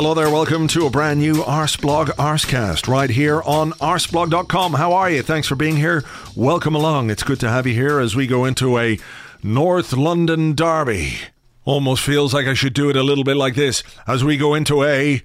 Hello there, welcome to a brand new Arseblog Arsecast right here on arseblog.com. How are you? Thanks for being here. Welcome along. It's good to have you here as we go into a North London derby. Almost feels like I should do it a little bit like this as we go into a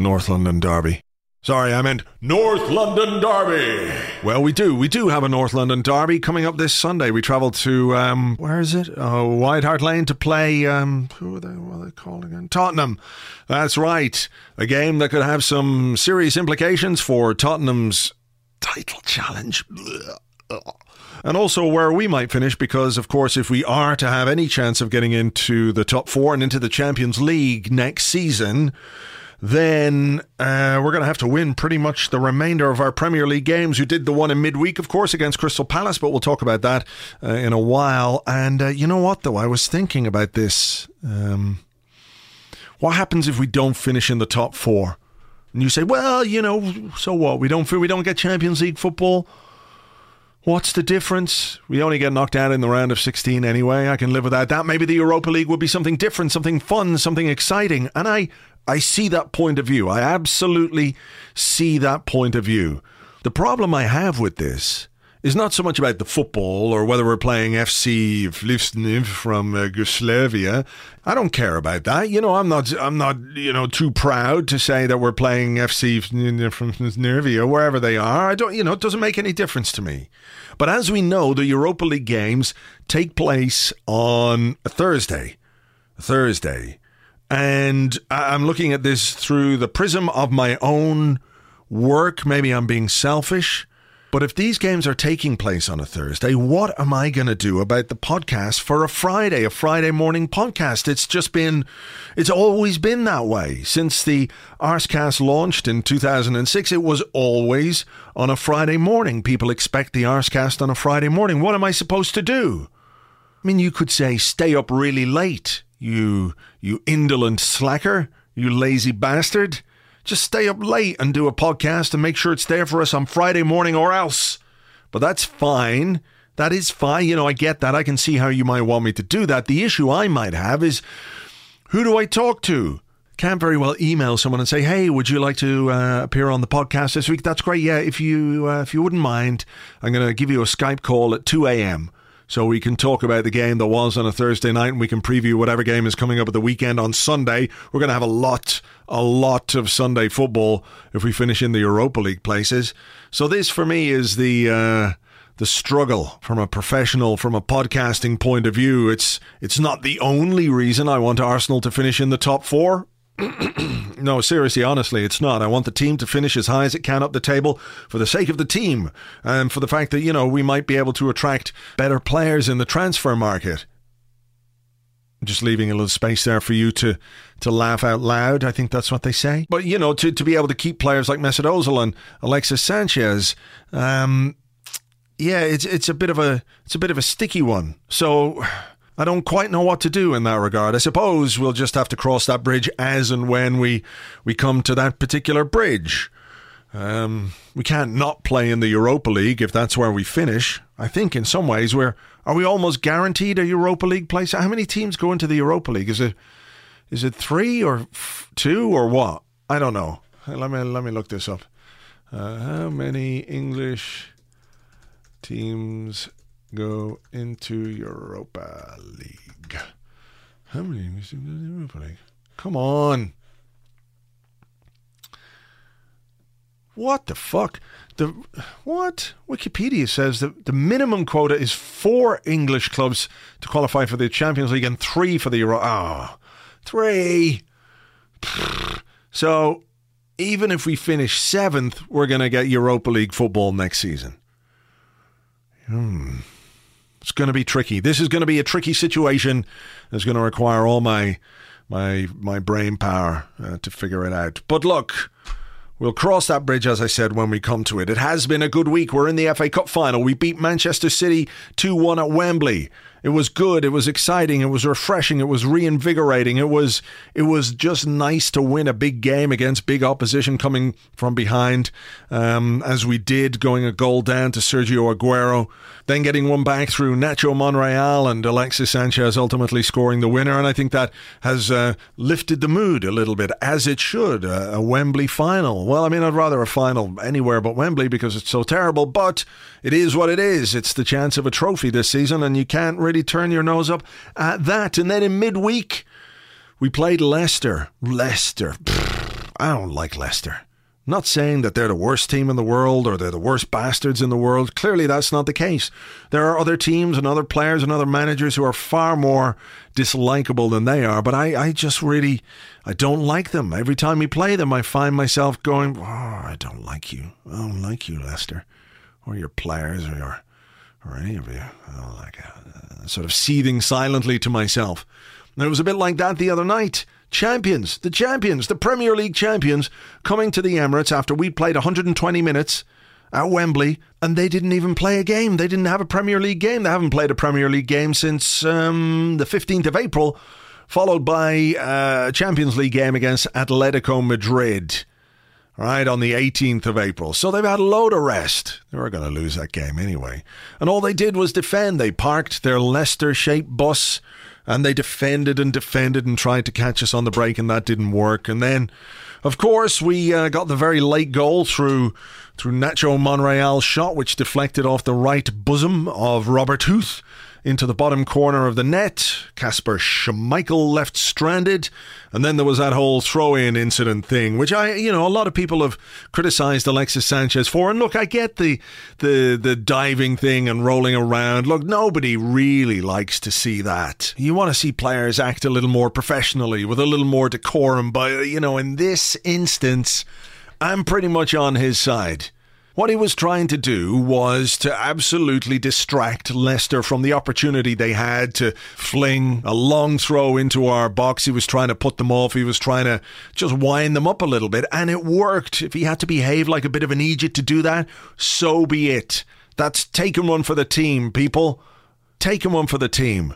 North London derby. Sorry, I meant North London Derby. Well, we do. We do have a North London Derby coming up this Sunday. We travel to, um, where is it? Oh, White Hart Lane to play, um, who are they, what are they called again? Tottenham. That's right. A game that could have some serious implications for Tottenham's title challenge. And also where we might finish, because, of course, if we are to have any chance of getting into the top four and into the Champions League next season, then uh, we're going to have to win pretty much the remainder of our Premier League games. We did the one in midweek, of course, against Crystal Palace, but we'll talk about that uh, in a while. And uh, you know what, though? I was thinking about this. Um, what happens if we don't finish in the top four? And you say, well, you know, so what? We don't we don't get Champions League football. What's the difference? We only get knocked out in the round of 16 anyway. I can live with that. That maybe the Europa League would be something different, something fun, something exciting. And I I see that point of view. I absolutely see that point of view. The problem I have with this is not so much about the football or whether we're playing FC Vlivsniv from uh, Yugoslavia. I don't care about that. You know, I'm not, I'm not, you know, too proud to say that we're playing FC from Nervia, wherever they are. I don't, you know, it doesn't make any difference to me. But as we know, the Europa League games take place on a Thursday. Thursday. And I'm looking at this through the prism of my own work. Maybe I'm being selfish. But if these games are taking place on a Thursday, what am I going to do about the podcast for a Friday, a Friday morning podcast? It's just been, it's always been that way. Since the Arsecast launched in 2006, it was always on a Friday morning. People expect the Arsecast on a Friday morning. What am I supposed to do? I mean, you could say stay up really late you you indolent slacker, you lazy bastard. Just stay up late and do a podcast and make sure it's there for us on Friday morning or else. But that's fine. That is fine. You know, I get that. I can see how you might want me to do that. The issue I might have is who do I talk to? Can't very well email someone and say, "Hey, would you like to uh, appear on the podcast this week?" That's great. Yeah, if you uh, if you wouldn't mind, I'm going to give you a Skype call at 2 a.m so we can talk about the game that was on a Thursday night and we can preview whatever game is coming up at the weekend on Sunday. We're going to have a lot, a lot of Sunday football if we finish in the Europa League places. So this for me is the, uh, the struggle from a professional, from a podcasting point of view. It's, it's not the only reason I want Arsenal to finish in the top four. no, seriously, honestly, it's not. I want the team to finish as high as it can up the table for the sake of the team and for the fact that, you know, we might be able to attract better players in the transfer market. Just leaving a little space there for you to, to laugh out loud. I think that's what they say. But, you know, to, to be able to keep players like Mesut Ozil and Alexis Sanchez, um, yeah, it's it's a bit of a it's a bit of a sticky one. So I don't quite know what to do in that regard. I suppose we'll just have to cross that bridge as and when we we come to that particular bridge. Um, we can't not play in the Europa League if that's where we finish. I think in some ways we're are we almost guaranteed a Europa League place? How many teams go into the Europa League? Is it is it three or f- two or what? I don't know. Let me let me look this up. Uh, how many English teams go into Europa League. How many Europa League? Come on. What the fuck? The what? Wikipedia says that the minimum quota is four English clubs to qualify for the Champions League and three for the Euro. Ah, Oh, three. So even if we finish seventh, we're going to get Europa League football next season. Hmm. It's going to be tricky. This is going to be a tricky situation. It's going to require all my my my brain power uh, to figure it out. But look, We'll cross that bridge, as I said, when we come to it. It has been a good week. We're in the FA Cup final. We beat Manchester City 2 1 at Wembley. It was good. It was exciting. It was refreshing. It was reinvigorating. It was it was just nice to win a big game against big opposition coming from behind, um, as we did, going a goal down to Sergio Aguero, then getting one back through Nacho Monreal and Alexis Sanchez ultimately scoring the winner. And I think that has uh, lifted the mood a little bit, as it should. Uh, a Wembley final. Well, I mean, I'd rather a final anywhere but Wembley because it's so terrible, but it is what it is. It's the chance of a trophy this season, and you can't really turn your nose up at that. And then in midweek, we played Leicester. Leicester. Pfft, I don't like Leicester. Not saying that they're the worst team in the world or they're the worst bastards in the world. Clearly, that's not the case. There are other teams and other players and other managers who are far more dislikable than they are. But I, I just really, I don't like them. Every time we play them, I find myself going, oh, I don't like you. I don't like you, Leicester, or your players, or your, or any of you. Don't like it sort of seething silently to myself. And it was a bit like that the other night. Champions, the champions, the Premier League champions, coming to the Emirates after we played 120 minutes at Wembley, and they didn't even play a game. They didn't have a Premier League game. They haven't played a Premier League game since um, the 15th of April, followed by a Champions League game against Atletico Madrid right, on the 18th of April. So they've had a load of rest. They were going to lose that game anyway. And all they did was defend. They parked their Leicester shaped bus and they defended and defended and tried to catch us on the break, and that didn't work. And then, of course, we uh, got the very late goal through through Nacho Monreal's shot, which deflected off the right bosom of Robert Huth into the bottom corner of the net. Kasper Schmeichel left stranded. And then there was that whole throw in incident thing, which I, you know, a lot of people have criticized Alexis Sanchez for. And look, I get the, the, the diving thing and rolling around. Look, nobody really likes to see that. You want to see players act a little more professionally with a little more decorum. But, you know, in this instance, I'm pretty much on his side. What he was trying to do was to absolutely distract Leicester from the opportunity they had to fling a long throw into our box. He was trying to put them off. He was trying to just wind them up a little bit, and it worked. If he had to behave like a bit of an Egypt to do that, so be it. That's taking one for the team, people. Taking one for the team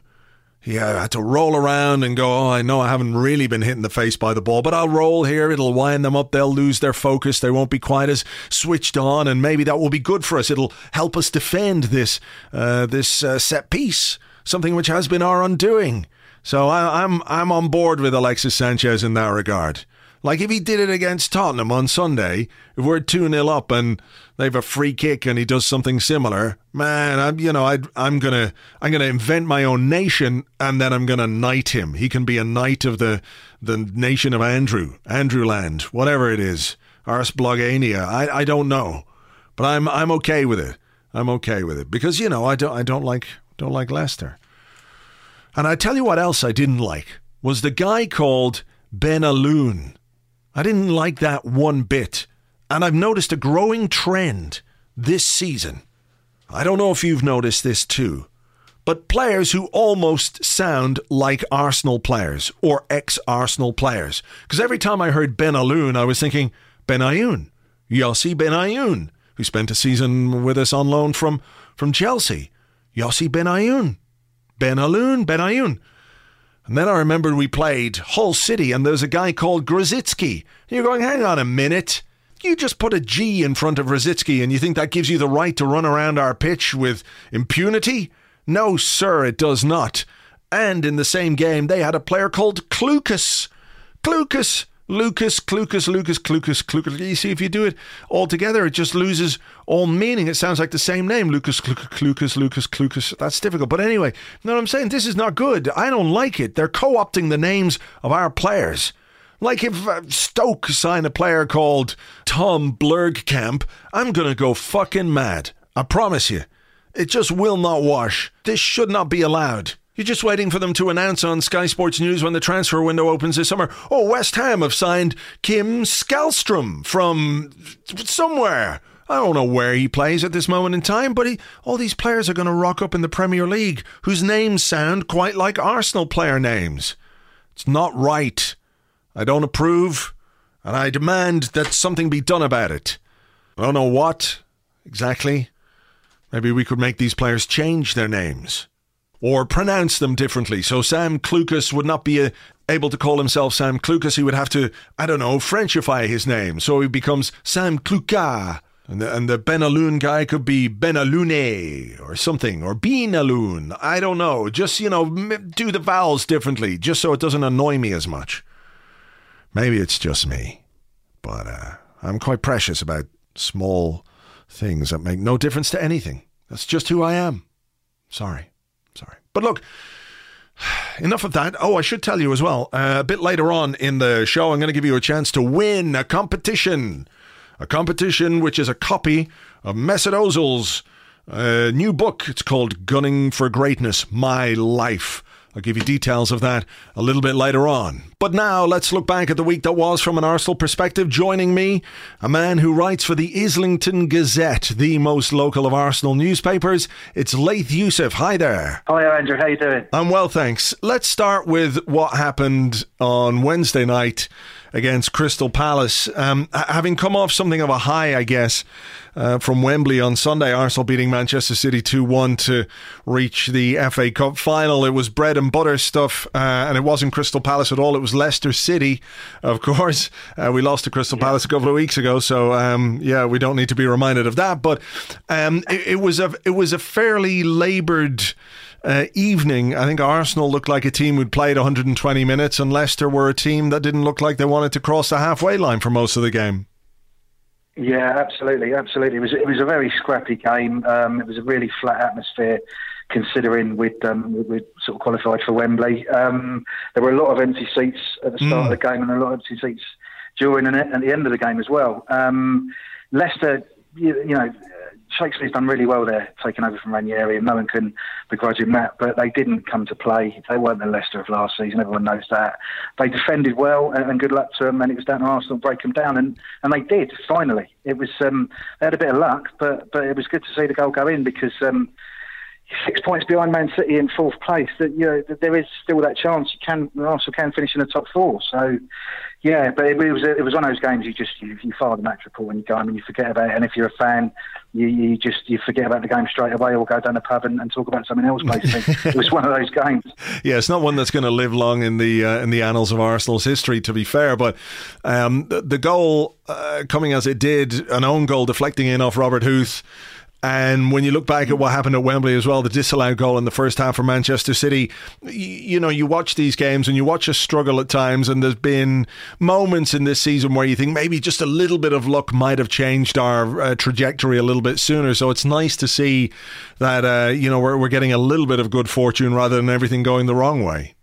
he had to roll around and go, Oh, I know I haven't really been hit in the face by the ball, but I'll roll here. It'll wind them up. They'll lose their focus. They won't be quite as switched on, and maybe that will be good for us. It'll help us defend this uh, this uh, set piece, something which has been our undoing. So I, I'm I'm on board with Alexis Sanchez in that regard. Like if he did it against Tottenham on Sunday, if we're 2 0 up and they have a free kick and he does something similar, man, I'm you know, I I'm gonna I'm gonna invent my own nation and then I'm gonna knight him. He can be a knight of the the nation of Andrew, Andrew Land, whatever it is. Ars Blogania. I I don't know. But I'm I'm okay with it. I'm okay with it. Because, you know, I don't I don't like don't like Leicester. And I tell you what else I didn't like was the guy called Benalouane. I didn't like that one bit. And I've noticed a growing trend this season. I don't know if you've noticed this too, but players who almost sound like Arsenal players or ex Arsenal players. Because every time I heard Benalouane, I was thinking, Benayoun, Yossi Benayoun, who spent a season with us on loan from, from Chelsea. Yossi Benayoun. Benalouane, Benayoun. And then I remembered we played Hull City and there's a guy called Grosicki. You're going, hang on a minute. You just put a G in front of Rosicki and you think that gives you the right to run around our pitch with impunity? No, sir, it does not. And in the same game, they had a player called Clucas. Clucas. Lucas, Clucas, Lucas, Clucas, Clucas. You see, if you do it all together, it just loses all meaning. It sounds like the same name. Lucas, Clucas, Lucas, Clucas. That's difficult. But anyway, you know what I'm saying? This is not good. I don't like it. They're co opting the names of our players. Like if uh, Stoke sign a player called Tom Blurgkamp, I'm going to go fucking mad. I promise you. It just will not wash. This should not be allowed. You're just waiting for them to announce on Sky Sports News when the transfer window opens this summer. Oh, West Ham have signed Kim Skalstrom from somewhere. I don't know where he plays at this moment in time, but he, all these players are going to rock up in the Premier League whose names sound quite like Arsenal player names. It's not right. I don't approve, and I demand that something be done about it. I don't know what exactly. Maybe we could make these players change their names or pronounce them differently. So Sam Clucas would not be a, uh, able to call himself Sam Clucas. He would have to, I don't know, Frenchify his name. So he becomes Sam Cluca. And the, and the Benalouane guy could be Benalune or something, or Beanaloon. I don't know. Just, you know, do the vowels differently, just so it doesn't annoy me as much. Maybe it's just me, but uh, I'm quite precious about small things that make no difference to anything. That's just who I am. Sorry. Sorry. But look, enough of that. Oh, I should tell you as well, uh, a bit later on in the show, I'm going to give you a chance to win a competition a competition which is a copy of Mesut Ozil's uh, new book. It's called Gunning for Greatness My Life. I'll give you details of that a little bit later on. But now let's look back at the week that was from an Arsenal perspective. Joining me, a man who writes for the Islington Gazette, the most local of Arsenal newspapers. It's Layth Yousif. Hi there. Hi Andrew, how you doing? I'm well, thanks. Let's start with what happened on Wednesday night against Crystal Palace. Um, having come off something of a high, I guess, uh, from Wembley on Sunday, Arsenal beating Manchester City 2 1 to reach the FA Cup final. It was bread and butter stuff, uh, and it wasn't Crystal Palace at all. It was Leicester City, of course. Uh, we lost to Crystal yeah. Palace a couple of weeks ago, so um, yeah, we don't need to be reminded of that. But um, it, it, was a it was a fairly laboured uh, evening, I think Arsenal looked like a team who'd played 120 minutes, and Leicester were a team that didn't look like they wanted to cross the halfway line for most of the game. Yeah, absolutely, absolutely. It was it was a very scrappy game. Um, it was a really flat atmosphere, considering we'd um, we'd sort of qualified for Wembley. Um, there were a lot of empty seats at the start mm. of the game, and a lot of empty seats during and at the end of the game as well. Um, Leicester, you, you know, Shakespeare's done really well there, taking over from Ranieri, and no one can begrudge him that. But they didn't come to play. They weren't the Leicester of last season. Everyone knows that. They defended well, and, and good luck to them. And it was down to Arsenal to break them down, and, and they did finally. It was um, they had a bit of luck, but but it was good to see the goal go in because. Um, six points behind Man City in fourth place. That you know that there is still that chance you can Arsenal can finish in the top four. So yeah, but it, it was it was one of those games you just you, you file the match report when you go. I mean, you forget about it, and if you're a fan, you, you just you forget about the game straight away, or go down the pub and, and talk about something else. Basically, it was one of those games. Yeah, it's not one that's going to live long in the uh, in the annals of Arsenal's history, to be fair. But um, the, the, goal uh, coming as it did, an own goal deflecting in off Robert Huth. And when you look back at what happened at Wembley as well, the disallowed goal in the first half for Manchester City, you, know, you watch these games and you watch a struggle at times. And there's been moments in this season where you think maybe just a little bit of luck might have changed our uh, trajectory a little bit sooner. So it's nice to see that, uh, you know, we're, we're getting a little bit of good fortune rather than everything going the wrong way.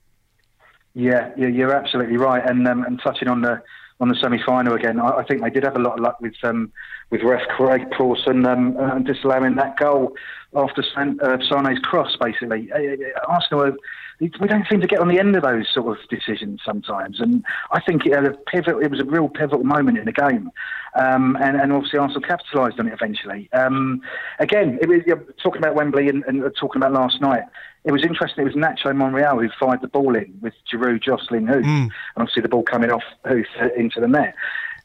Yeah, yeah you're absolutely right. And, um, and touching on the on the semi-final again, I, I think they did have a lot of luck with um, with ref Craig Pawson um, uh, disallowing that goal after San, uh, Sane's cross, basically. Uh, uh Arsenal, we don't seem to get on the end of those sort of decisions sometimes. And I think it, a pivot, it was a real pivotal moment in the game. Um, and, and, obviously Arsenal capitalised on it eventually. Um, again, it was, talking about Wembley and, and, talking about last night, it was interesting. It was Nacho Monreal who fired the ball in with Giroud jostling Huth. Mm. And obviously the ball coming off Huth into the net.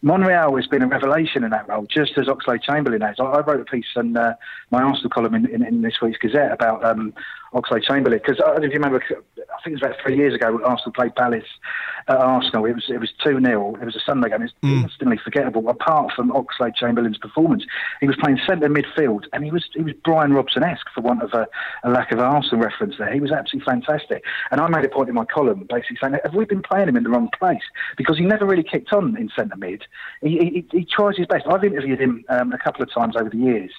Monreal has been a revelation in that role, just as Oxlade Chamberlain has. I, I wrote a piece in uh, my Arsenal column in, in, in, this week's Gazette about um, Oxlade Chamberlain because I don't know if you remember, I think it was about three years ago Arsenal played Palace at Arsenal. It was it was two 0 It was a Sunday game. It's mm. instantly forgettable. Apart from Oxlade Chamberlain's performance, he was playing centre midfield, and he was he was Brian Robson esque for want of a, a, lack of Arsenal reference there. He was absolutely fantastic. And I made a point in my column basically saying, have we been playing him in the wrong place? Because he never really kicked on in centre mid. He, he, he, tries his best. I've interviewed him um, a couple of times over the years,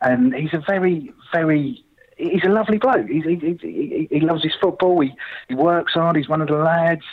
and he's a very very he's a lovely bloke. He, he, he, he loves his football. He, he works hard. He's one of the lads.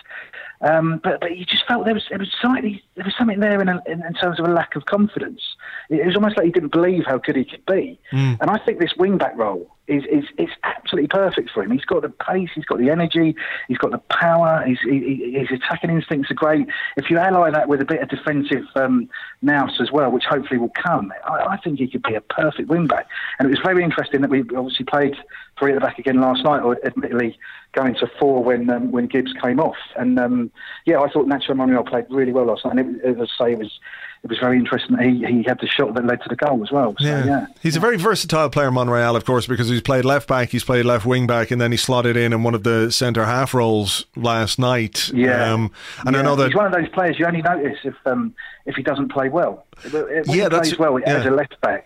Um, but but you just felt there was there was slightly there was something there in, a, in, in terms of a lack of confidence. It was almost like he didn't believe how good he could be. Mm. And I think this wing back role is, is absolutely perfect for him. He's got the pace, he's got the energy, he's got the power. His, his attacking instincts are great. If you ally that with a bit of defensive um, nous as well, which hopefully will come, I, I think he could be a perfect wing back. And it was very interesting that we obviously played three at the back again last night, or admittedly going to four when um, when Gibbs came off. And um, yeah, I thought Nacho Monreal played really well last night. And it, as I say, it was it was very interesting. He he had the shot that led to the goal as well. So, yeah. yeah. he's a very versatile player, Monreal, of course, because he's played left back, he's played left wing back, and then he slotted in in one of the centre half roles last night. Yeah, um, and yeah. I know that he's one of those players you only notice if um, if he doesn't play well. When yeah, he plays well yeah. as a left back.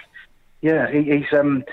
Yeah, he, he's um,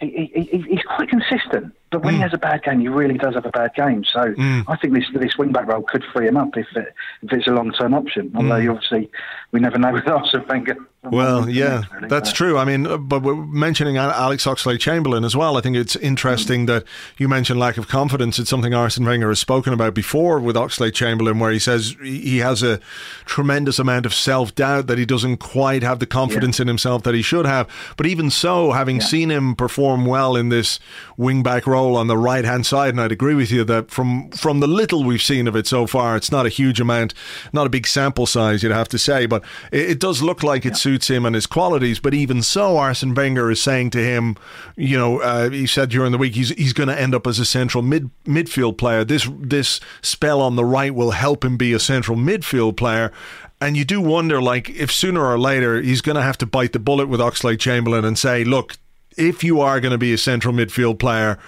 he, he, he's quite consistent. But when mm. he has a bad game, he really does have a bad game. So mm. I think this this wing back role could free him up if it, if it's a long term option. Although mm. obviously we never know with Arsene Wenger. Well, yeah, really, that's but. true. I mean, uh, but we're mentioning Alex Oxlade Chamberlain as well. I think it's interesting that you mentioned lack of confidence. It's something Arsene Wenger has spoken about before with Oxlade Chamberlain, where he says he has a tremendous amount of self doubt that he doesn't quite have the confidence yeah. in himself that he should have. But even so, having yeah. seen him perform well in this wing back role on the right hand side, and I'd agree with you that from from the little we've seen of it so far, it's not a huge amount, not a big sample size, you'd have to say, but it, it does look like it yeah. suits him and his qualities. But even so, Arsene Wenger is saying to him, you know, uh, he said during the week he's he's going to end up as a central mid midfield player. This this spell on the right will help him be a central midfield player. And you do wonder, like, if sooner or later he's going to have to bite the bullet with Oxlade Chamberlain and say, look, if you are going to be a central midfield player,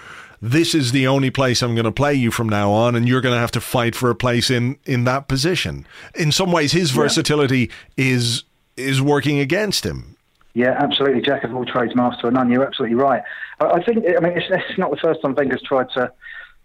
this is the only place I'm going to play you from now on, and you're going to have to fight for a place in in that position. In some ways, his versatility yeah. is is working against him. Yeah, absolutely. Jack of all trades, master of none. You're absolutely right. I, I think. I mean, it's, it's, not the first time Wenger's tried to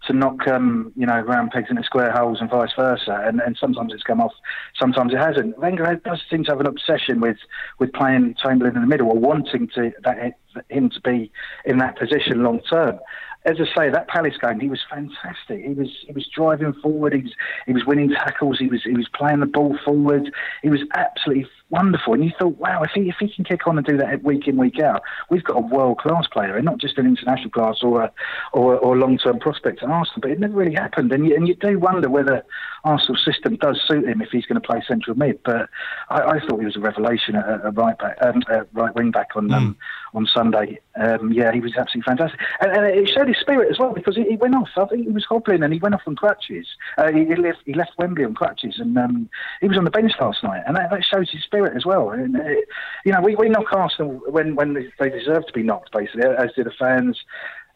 to knock um, you know round pegs into square holes and vice versa. And, and sometimes it's come off, sometimes it hasn't. Wenger does seem to have an obsession with with playing Chamberlain in the middle or wanting to that him to be in that position long term as I say, that Palace game, he was fantastic. He was he was driving forward. He was he was winning tackles. He was he was playing the ball forward. He was absolutely wonderful. And you thought, wow, if he if he can kick on and do that week in week out, we've got a world class player, and not just an international class or a or, or long term prospect at Arsenal. But it never really happened, and you, and you do wonder whether Arsenal's system does suit him if he's going to play central mid. But I, I thought he was a revelation at, at right back, um, at right wing back on mm. um, on Sunday. Um, yeah, he was absolutely fantastic, and, and, it showed his spirit as well because he, he, went off. I think he was hobbling and he went off on crutches. Uh, he, he, left he left Wembley on crutches, and um, he was on the bench last night, and that, that shows his spirit as well. And uh, you know, we, we knock Arsenal when when they deserve to be knocked, basically, as do the fans.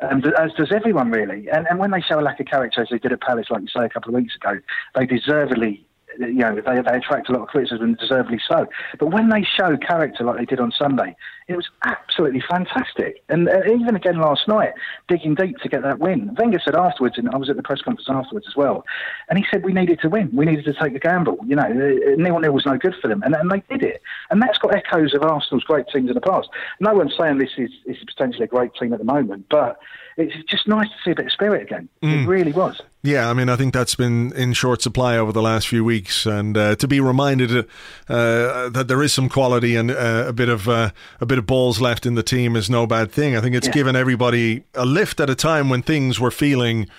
Um, as does everyone really. And, and when they show a lack of character, as they did at Palace, like you say a couple of weeks ago, they deservedly you know, they, they attract a lot of criticism, and deservedly so. But when they show character like they did on Sunday, it was absolutely fantastic. And uh, even again last night, digging deep to get that win. Wenger said afterwards, and I was at the press conference afterwards as well, and he said we needed to win. We needed to take the gamble. You know, uh, nil nil was no good for them, and, and they did it. And that's got echoes of Arsenal's great teams in the past. No one's saying this is this is potentially a great team at the moment, but it's just nice to see a bit of spirit again. Mm. It really was. Yeah, I mean, I think that's been in short supply over the last few weeks, and uh, to be reminded uh, that there is some quality and uh, a bit of uh, a bit of balls left in the team is no bad thing. I think it's yeah. given everybody a lift at a time when things were feeling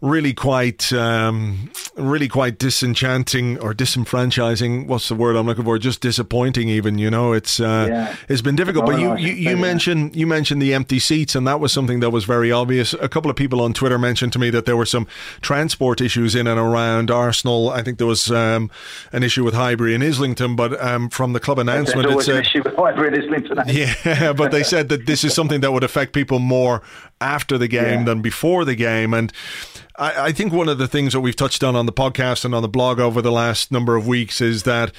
really quite, um, really quite disenchanting or disenfranchising. What's the word I'm looking for? Just disappointing. Even you know, it's uh, yeah. it's been difficult. But you you, you mentioned you mentioned the empty seats, and that was something that was very obvious. A couple of people on Twitter mentioned to me that there were some transport issues in and around Arsenal. I think there was um, an issue with Highbury and Islington, but um, from the club announcement, it's an issue with Highbury and Islington. Yeah, but they said that this is something that would affect people more after the game yeah. than before the game, and I, I think one of the things that we've touched on on the podcast and on the blog over the last number of weeks is that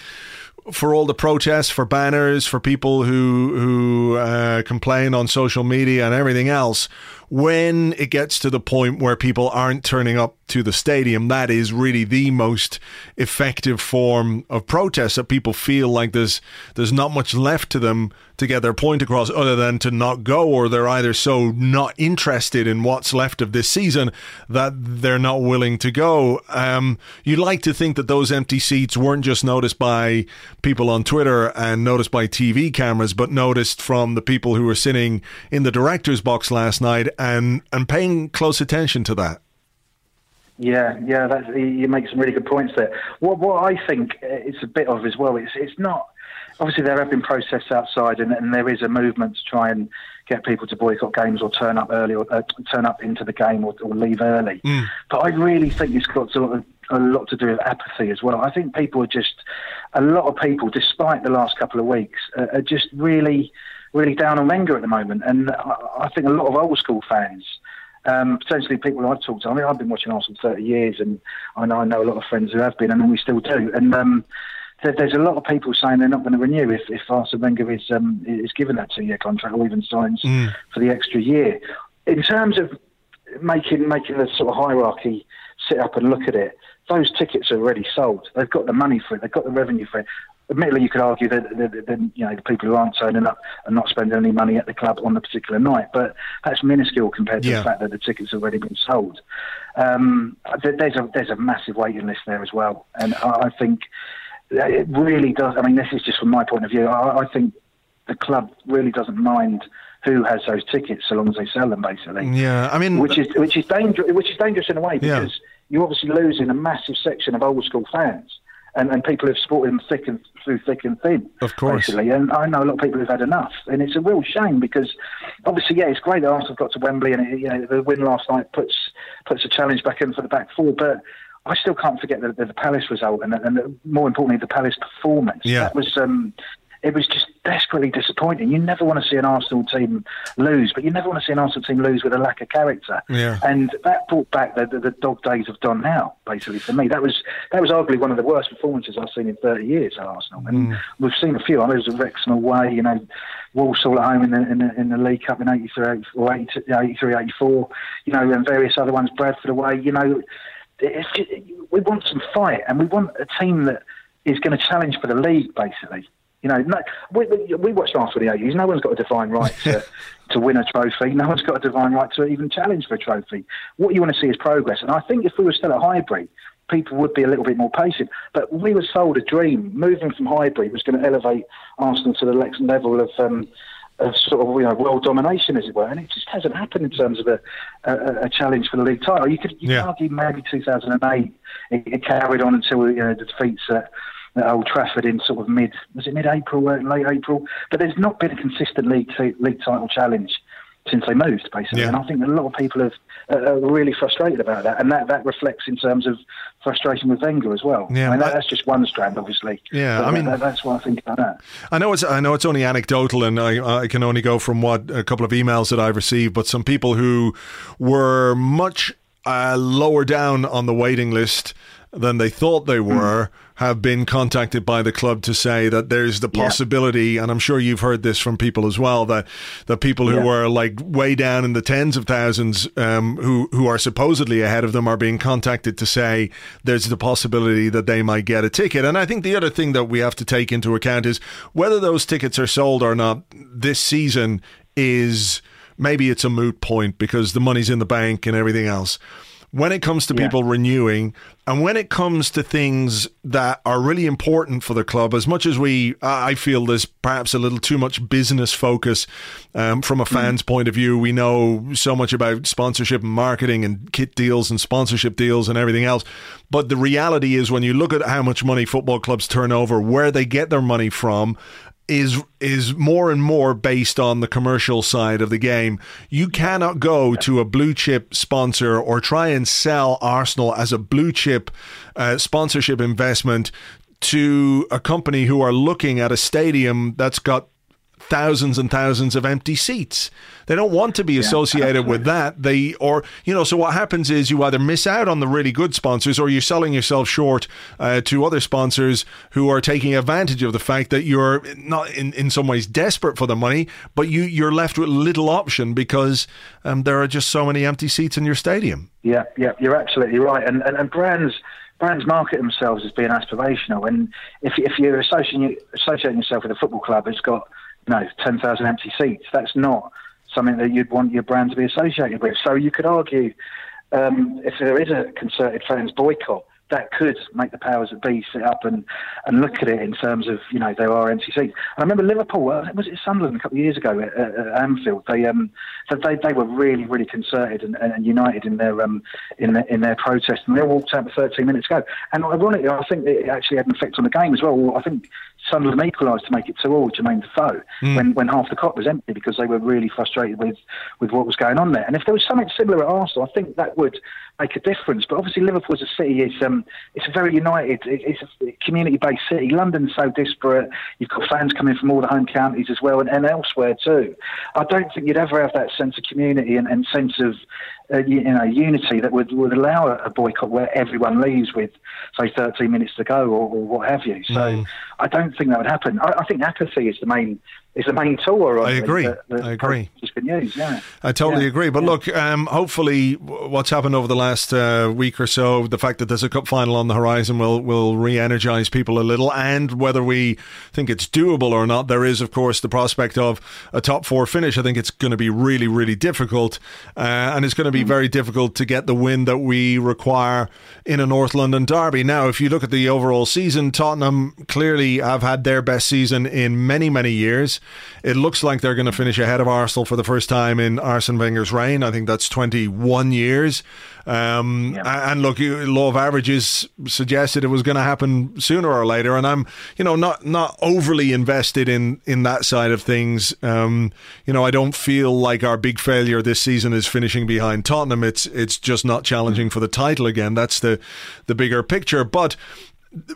for all the protests, for banners, for people who who uh, complain on social media and everything else, when it gets to the point where people aren't turning up to the stadium, that is really the most effective form of protest that people feel like there's there's not much left to them to get their point across other than to not go or they're either so not interested in what's left of this season that they're not willing to go. Um, you'd like to think that those empty seats weren't just noticed by people on Twitter and noticed by TV cameras, but noticed from the people who were sitting in the director's box last night and, and paying close attention to that. Yeah, yeah, that's, you make some really good points there. What what I think it's a bit of as well. It's it's not obviously there have been protests outside, and, and there is a movement to try and get people to boycott games or turn up early or uh, turn up into the game or, or leave early. Mm. But I really think it's got a lot, of, a lot to do with apathy as well. I think people are just a lot of people, despite the last couple of weeks, uh, are just really really down on Wenger at the moment, and I, I think a lot of old school fans um, potentially people I've talked to. I mean, I've been watching Arsenal 30 years, and I know I know a lot of friends who have been, and we still do. And um, there, there's a lot of people saying they're not going to renew if, if Arsene Wenger is um, is given that two-year contract or even signs mm. for the extra year. In terms of making making the sort of hierarchy sit up and look at it, those tickets are already sold. They've got the money for it. They've got the revenue for it admittedly, you could argue that, you know the people who aren't turning up are not spending any money at the club on the particular night, but that's minuscule compared to yeah. the fact that the tickets have already been sold. Um, there's a there's a massive waiting list there as well, and I, I think it really does. I mean, this is just from my point of view. I, I think the club really doesn't mind who has those tickets so long as they sell them, basically. Yeah, I mean, which is which is dangerous. Which is dangerous in a way because yeah. you're obviously losing a massive section of old school fans and, and people have supported him thick and through thick and thin. Of course. Basically. And I know a lot of people have had enough. And it's a real shame because obviously, yeah, it's great that Arsenal got to Wembley and it, you know, the win last night puts puts a challenge back in for the back four. But I still can't forget the, the, the Palace result and, and more importantly, the Palace performance. Yeah. That was. Um, it was just desperately disappointing. You never want to see an Arsenal team lose, but you never want to see an Arsenal team lose with a lack of character. Yeah. And that brought back the, the, the dog days of Don Howe, basically, for me. That was that was arguably one of the worst performances I've seen in 30 years at Arsenal. And mm. we've seen a few. I know it was Wrexham away, you know, Walsall at home in the, in the, in the League Cup in 83, or 83, 84, you know, and various other ones, Bradford away, you know. Just, we want some fight, and we want a team that is going to challenge for the league, basically. You know, no, we, we watched Arsenal in the 80s. No one's got a divine right to, to win a trophy. No one's got a divine right to even challenge for a trophy. What you want to see is progress. And I think if we were still at Highbury, people would be a little bit more patient. But we were sold a dream. Moving from Highbury was going to elevate Arsenal to the next level of. Um, of sort of you know world domination, as it were, and it just hasn't happened in terms of a, a, a challenge for the league title. You could you yeah. could argue maybe 2008 it, it, carried on until you know the defeats at at Old Trafford in sort of mid was it mid April, late April. But there's not been a consistent league t- league title challenge since they moved, basically. Yeah. And I think a lot of people have uh, are really frustrated about that, and that, that reflects in terms of frustration with Wenger as well. Yeah, I mean, that, that's just one strand, obviously. Yeah, I mean, that, that's what I think about that. I know it's I know it's only anecdotal, and I I can only go from what a couple of emails that I've received, but some people who were much uh, lower down on the waiting list than they thought they hmm. were. Mm have been contacted by the club to say that there's the possibility, yeah. and I'm sure you've heard this from people as well, that the people who yeah. were like way down in the tens of thousands, um, who who are supposedly ahead of them, are being contacted to say there's the possibility that they might get a ticket. And I think the other thing that we have to take into account is whether those tickets are sold or not this season is maybe it's a moot point because the money's in the bank and everything else when it comes to yeah. people renewing and when it comes to things that are really important for the club, as much as we, I feel there's perhaps a little too much business focus um, from a mm. fan's mm. point of view. We know so much about sponsorship and marketing and kit deals and sponsorship deals and everything else. But the reality is, when you look at how much money football clubs turn over, where they get their money from, is is more and more based on the commercial side of the game. You cannot go to a blue chip sponsor or try and sell Arsenal as a blue chip uh, sponsorship investment to a company who are looking at a stadium that's got thousands and thousands of empty seats. They don't want to be associated absolutely. with that. They or you know, so what happens is you either miss out on the really good sponsors, or you're selling yourself short uh, to other sponsors who are taking advantage of the fact that you're not in, in some ways desperate for the money, but you you're left with little option because um, there are just so many empty seats in your stadium. Yeah, yeah, you're absolutely right, and and, and brands brands market themselves as being aspirational, and if if you're associating associating yourself with a football club, it's got know ten thousand empty seats. That's not something that you'd want your brand to be associated with. So you could argue um, if there is a concerted fans boycott, that could make the powers that be sit up and, and look at it in terms of you know there are empty seats. And I remember Liverpool, uh, was it Sunderland a couple of years ago at, at Anfield? They um they they were really really concerted and, and united in their um in their, in their protest, and they all walked out 13 minutes ago. And ironically, I think it actually had an effect on the game as well. I think Sunderland equalised to make it two all Jermaine Defoe mm. when, when half the Kop was empty because they were really frustrated with, with what was going on there. And if there was something similar at Arsenal, I think that would make a difference. But obviously, Liverpool as a city is um, it's a very united, it's a community-based city. London's so disparate. You've got fans coming from all the home counties as well, and, and elsewhere too. I don't think you'd ever have that sense of community and, and sense of uh, you know unity that would, would allow a boycott where everyone leaves with say 13 minutes to go or, or what have you. So mm. I don't think that would happen. I, I think apathy is the main is the main tool. I agree. That, that I agree. Just been used, yeah. I totally yeah. agree. But yeah. look, um, hopefully, what's happened over the last uh, week or so, the fact that there's a cup final on the horizon will will re-energize people a little. And whether we think it's doable or not, there is, of course, the prospect of a top four finish. I think it's going to be really, really difficult, uh, and it's going to be mm. very difficult to get the win that we require in a North London derby. Now, if you look at the overall season, Tottenham clearly have had their best season in many, many years. It looks like they're going to finish ahead of Arsenal for the first time in Arsene Wenger's reign. I think that's 21 years. Um, yeah. And look, law of averages suggested it was going to happen sooner or later. And I'm, you know, not not overly invested in in that side of things. Um, you know, I don't feel like our big failure this season is finishing behind Tottenham. It's it's just not challenging for the title again. That's the the bigger picture. But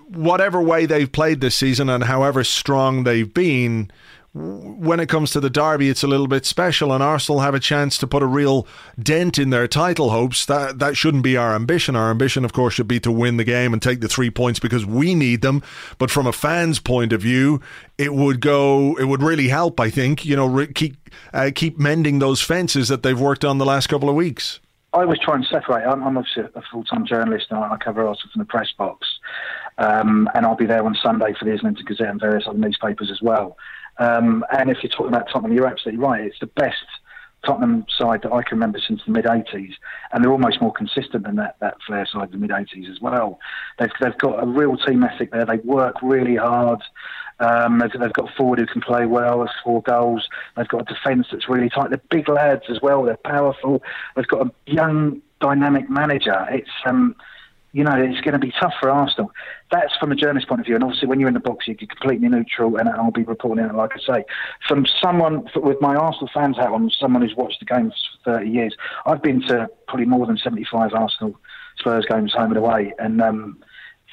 whatever way they've played this season and however strong they've been when it comes to the derby, it's a little bit special, and Arsenal have a chance to put a real dent in their title hopes. That that shouldn't be our ambition. Our ambition, of course, should be to win the game and take the three points because we need them. But from a fan's point of view, it would go. It would really help. I think you know re- keep uh, keep mending those fences that they've worked on the last couple of weeks. I always try and separate. I'm, I'm obviously a full time journalist, and I cover Arsenal from the press box. Um, and I'll be there on Sunday for the Islington Gazette and various other newspapers as well. Um, and if you're talking about Tottenham, you're absolutely right. It's the best Tottenham side that I can remember since the mid 80s, and they're almost more consistent than that, that Flair side of the mid 80s as well. They've, they've got a real team ethic there. They work really hard. Um, they've, they've, got forward who can play well, four goals. They've got a defence that's really tight. They're big lads as well. They're powerful. They've got a young, dynamic manager. It's um, you know, it's going to be tough for Arsenal. That's from a journalist point of view. And obviously, when you're in the box, you're completely neutral, and I'll be reporting it, like I say. From someone, with my Arsenal fans hat on, someone who's watched the games for 30 years, I've been to probably more than 75 Arsenal Spurs games home and away. And um,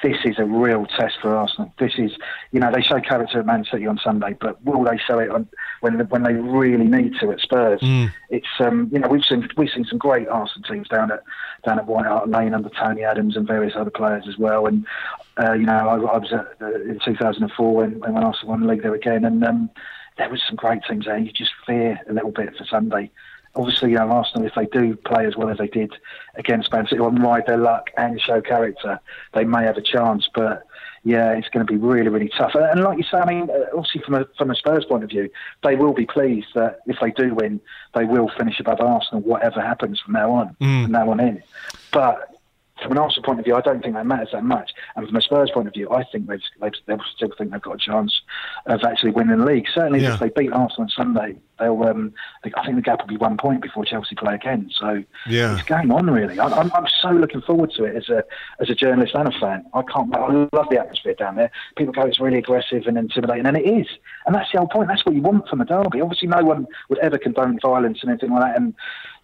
this is a real test for Arsenal. This is, you know, they show character at Man City on Sunday, but will they show it on, when when they really need to at Spurs? Mm. It's, um, you know, we've seen we've seen some great Arsenal teams down at down at White Hart Lane under Tony Adams and various other players as well. And uh, you know, I, I was at, uh, in 2004 when when Arsenal won the league there again, and um, there was some great teams there. You just fear a little bit for Sunday obviously, you know, Arsenal, if they do play as well as they did against Man City and ride their luck and show character, they may have a chance. But yeah, it's going to be really, really tough. And like you say, I mean, uh, obviously from a from a Spurs point of view, they will be pleased that if they do win, they will finish above Arsenal, whatever happens from now on, mm. from now on in. But from an Arsenal point of view, I don't think that matters that much. And from a Spurs point of view, I think they've, they've, they'll still think they've got a chance of actually winning the league. Certainly, yeah. if they beat Arsenal on Sunday, they'll. Um, I think the gap will be one point before Chelsea play again. So yeah. it's game on, really. I, I'm, I'm so looking forward to it as a as a journalist and a fan. I can't. I love the atmosphere down there. People go, it's really aggressive and intimidating, and it is. And that's the whole point. That's what you want from a derby. Obviously, no one would ever condone violence and anything like that. And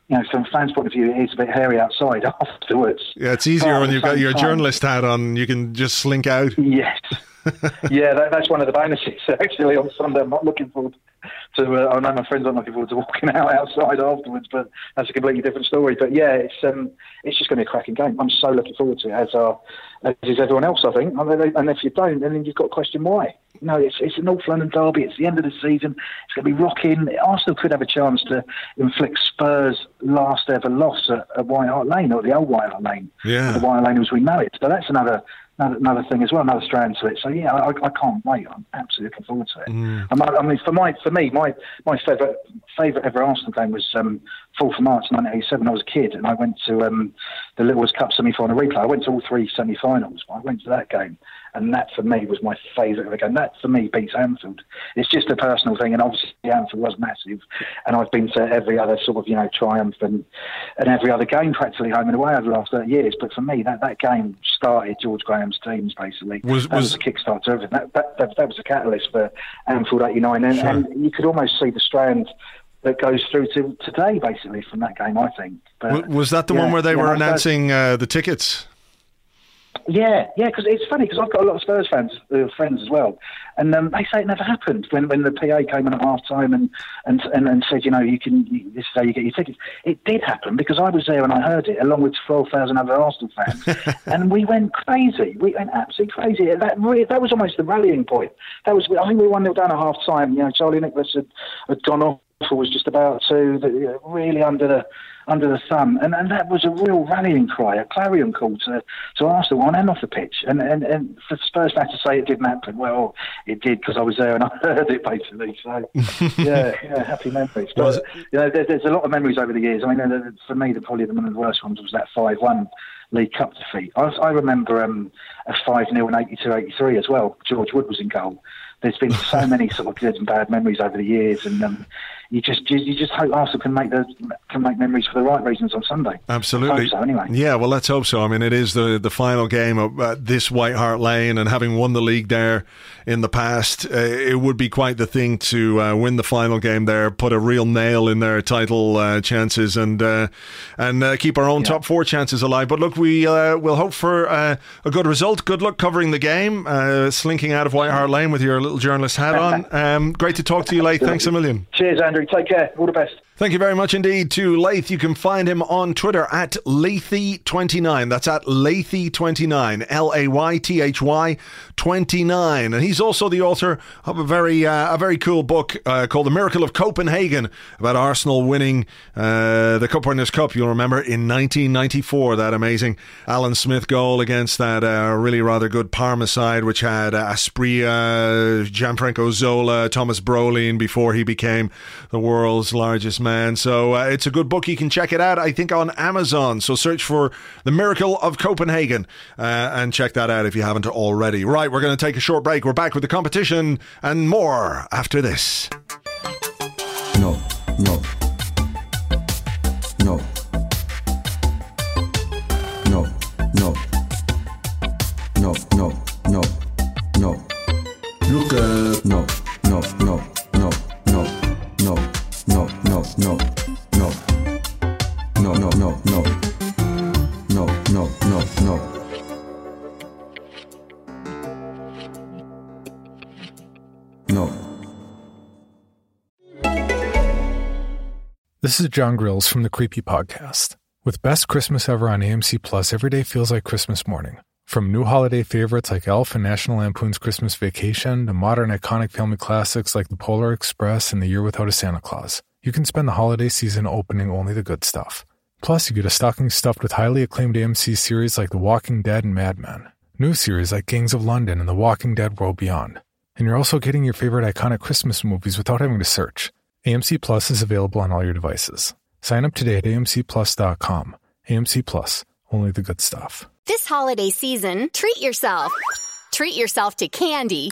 you know, from a fan's point of view, it is a bit hairy outside afterwards. Yeah, it's easier but when you've got your time, journalist hat on. You can just slink out. Yes, yeah, that, that's one of the bonuses actually on Sunday. I'm not looking forward to. Uh, I know my friends aren't looking forward to walking out outside afterwards, but that's a completely different story. But yeah, it's um, it's just going to be a cracking game. I'm so looking forward to it, as are as is everyone else. I think, and if you don't, then you've got to question why. No, it's it's a North London derby. It's the end of the season. It's going to be rocking. Arsenal could have a chance to inflict Spurs' last ever loss at, at White Hart Lane or the old White Hart Lane. Yeah, the White Hart Lane as we know it. So that's another another, another thing as well, another strand to it. So yeah, I, I can't wait. I'm absolutely looking forward to it. Mm. I mean, for my for me, my my favourite favourite ever Arsenal game was um, 4th of March 1987. I was a kid and I went to um, the Littlewoods Cup semi-final replay. I went to all three semi-finals. I went to that game and that for me was my favourite the game. That for me beats Anfield. It's just a personal thing, and obviously Anfield was massive, and I've been to every other sort of you know triumph and and every other game practically home and away over the last thirty years. But for me, that, that game started George Graham's teams basically. Was, that was, was a kickstart to everything. That, that, that, that was a catalyst for Anfield '89, and, sure. and you could almost see the strand that goes through to today, basically, from that game. I think. But, was that the yeah, one where they were announcing uh, the tickets? Yeah, yeah, because it's funny because I've got a lot of Spurs fans, uh, friends as well, and um, they say it never happened when, when the PA came in at half time and, and, and, and said, you know, you can you, this is how you get your tickets. It did happen because I was there and I heard it along with twelve thousand other Arsenal fans, and we went crazy. We went absolutely crazy. That really, that was almost the rallying point. That was I think we won nil down at half time. You know, Charlie Nicholas had, had gone off was just about to, the, really under the under the thumb. And, and that was a real rallying cry, a clarion call to, to Arsenal on and off the pitch. And, and, and for Spurs fans to say it didn't happen, well, it did because I was there and I heard it basically. So, yeah, yeah, happy memories. But, you know, there, there's a lot of memories over the years. I mean, for me, the, probably the one of the worst ones was that 5 1 League Cup defeat. I, I remember um, a 5 0 in 82 83 as well. George Wood was in goal. There's been so many sort of good and bad memories over the years, and um, you just you just hope Arsenal can make the can make memories for the right reasons on Sunday. Absolutely. So, anyway. Yeah, well, let's hope so. I mean, it is the the final game of uh, this White Hart Lane, and having won the league there in the past, uh, it would be quite the thing to uh, win the final game there, put a real nail in their title uh, chances, and uh, and uh, keep our own yeah. top four chances alive. But look, we will hope for a good result. Good luck covering the game, slinking out of White Hart Lane with your little journalist hat on. Um, great to talk to you, Layth. Thanks a million. Cheers, Andrew. Take care. like, yeah, Budapest. Thank you very much indeed to Layth. You can find him on Twitter at Laythy29. That's at Laythy29. L A Y T H Y 29. And he's also the author of a very uh, a very cool book uh, called The Miracle of Copenhagen about Arsenal winning uh, the Cup Winners' Cup. You'll remember in 1994, that amazing Alan Smith goal against that uh, really rather good Parma side, which had Asprilla, Gianfranco Zola, Tomas Brolin before he became the world's largest man. So uh, it's a good book. You can check it out, I think, on Amazon. So search for The Miracle of Copenhagen uh, and check that out if you haven't already. Right, we're going to take a short break. We're back with the competition and more after this. No, no. No. No, no. No, no, no, no. Look, uh, no, no, no, This is John Grills from the Creepy Podcast. With Best Christmas Ever on AMC Plus, every day feels like Christmas morning. From new holiday favorites like Elf and National Lampoon's Christmas Vacation to modern iconic family classics like The Polar Express and The Year Without a Santa Claus, you can spend the holiday season opening only the good stuff. Plus, you get a stocking stuffed with highly acclaimed AMC series like The Walking Dead and Mad Men, new series like Gangs of London and The Walking Dead World Beyond. And you're also getting your favorite iconic Christmas movies without having to search. AMC Plus is available on all your devices. Sign up today at amcplus.com. AMC Plus, only the good stuff. This holiday season, treat yourself. Treat yourself to candy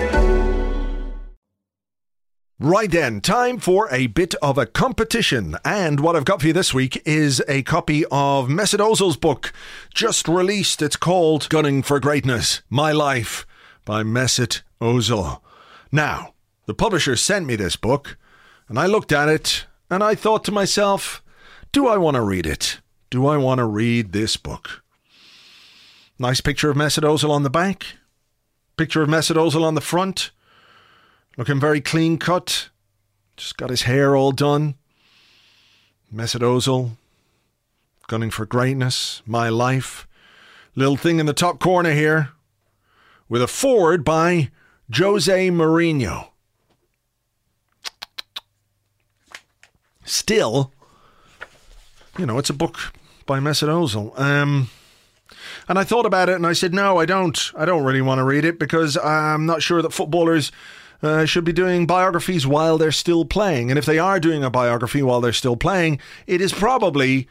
Right then, time for a bit of a competition. And what I've got for you this week is a copy of Mesut Ozil's book, just released. It's called Gunning for Greatness My Life by Mesut Ozil. Now, the publisher sent me this book, and I looked at it and I thought to myself, do I want to read it? Do I want to read this book? Nice picture of Mesut Ozil on the back, picture of Mesut Ozil on the front looking very clean cut. Just got his hair all done. Mesut Ozil, gunning for greatness, my life. Little thing in the top corner here, with a foreword by Jose Mourinho. Still, you know, it's a book by Mesut Ozil. Um, and I thought about it and I said, no, I don't. I don't really want to read it because I'm not sure that footballers uh, should be doing biographies while they're still playing. And if they are doing a biography while they're still playing, it is probably,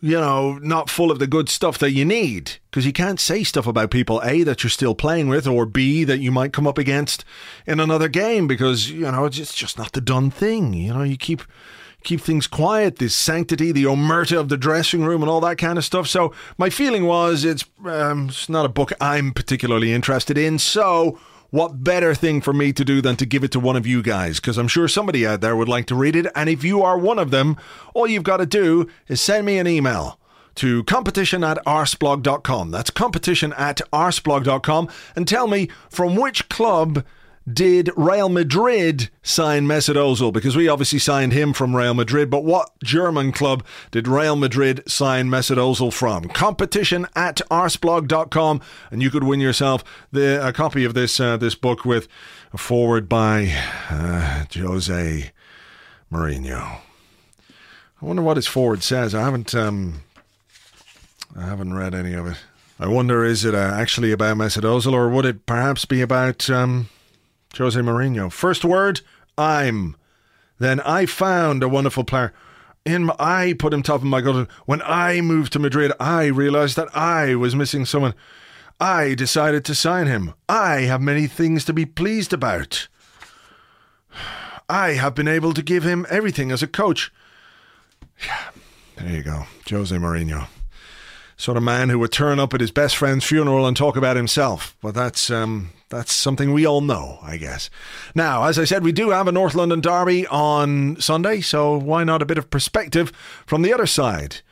you know, not full of the good stuff that you need. Because you can't say stuff about people, A, that you're still playing with, or B, that you might come up against in another game because, you know, it's just not the done thing. You know, you keep keep things quiet, this sanctity, the omerta of the dressing room, and all that kind of stuff. So my feeling was it's, um, it's not a book I'm particularly interested in. So what better thing for me to do than to give it to one of you guys? Because I'm sure somebody out there would like to read it. And if you are one of them, all you've got to do is send me an email to competition at arsblog.com. That's competition at arsblog.com and tell me from which club did Real Madrid sign Mesut Ozil? Because we obviously signed him from Real Madrid, but what German club did Real Madrid sign Mesut Ozil from? Competition at arsblog.com, and you could win yourself the, a copy of this uh, this book with a foreword by uh, Jose Mourinho. I wonder what his foreword says. I haven't um, I haven't read any of it. I wonder is it uh, actually about Mesut Ozil, or would it perhaps be about um, Jose Mourinho. First word, I'm. Then I found a wonderful player. In my, I put him top of my gut. When I moved to Madrid, I realized that I was missing someone. I decided to sign him. I have many things to be pleased about. I have been able to give him everything as a coach. Yeah, there you go. Jose Mourinho. Sort of man who would turn up at his best friend's funeral and talk about himself. But that's um, that's something we all know, I guess. Now, as I said, we do have a North London derby on Sunday, so why not a bit of perspective from the other side?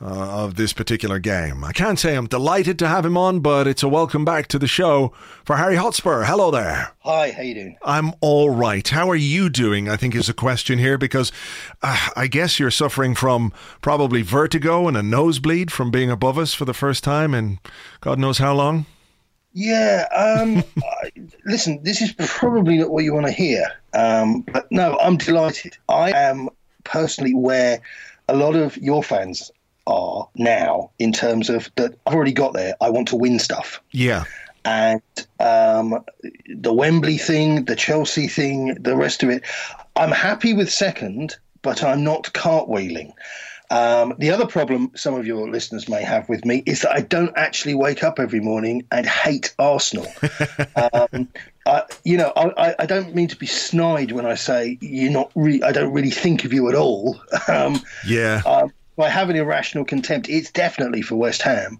Uh, of this particular game. I can't say I'm delighted to have him on, but it's a welcome back to the show for Harry Hotspur. Hello there. Hi, how you doing? I'm all right. How are you doing? I think is a question here because uh, I guess you're suffering from probably vertigo and a nosebleed from being above us for the first time in God knows how long. Yeah. Um, I, listen, this is probably not what you want to hear. Um, but no, I'm delighted. I am personally where a lot of your fans are now in terms of that I've already got there. I want to win stuff. Yeah. And um, the Wembley thing, the Chelsea thing, the rest of it, I'm happy with second, but I'm not cartwheeling. Um, the other problem some of your listeners may have with me is that I don't actually wake up every morning and hate Arsenal. um, I, you know, I, I, don't mean to be snide when I say you're not. Re- I don't really think of you at all. Um, yeah. Um, by having irrational contempt, it's definitely for West Ham.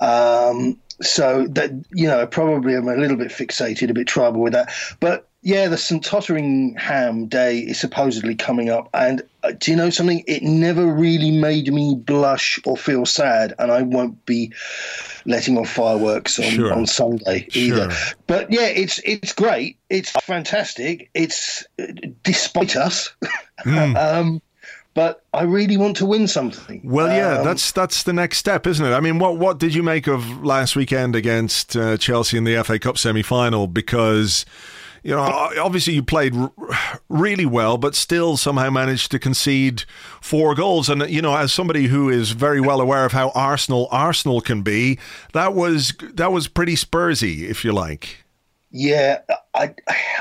Um, so that you know, probably I'm a little bit fixated, a bit tribal with that. But yeah, the St Totteringham Day is supposedly coming up, and uh, do you know something? It never really made me blush or feel sad, and I won't be letting off fireworks on, sure. on Sunday either. Sure. But yeah, it's it's great. It's fantastic. It's uh, despite us. Mm. um, but I really want to win something. Well, yeah, um, that's that's the next step, isn't it? I mean, what what did you make of last weekend against uh, Chelsea in the FA Cup semi final? Because you know, obviously you played really well, but still somehow managed to concede four goals. And you know, as somebody who is very well aware of how Arsenal Arsenal can be, that was that was pretty Spursy, if you like. Yeah, I,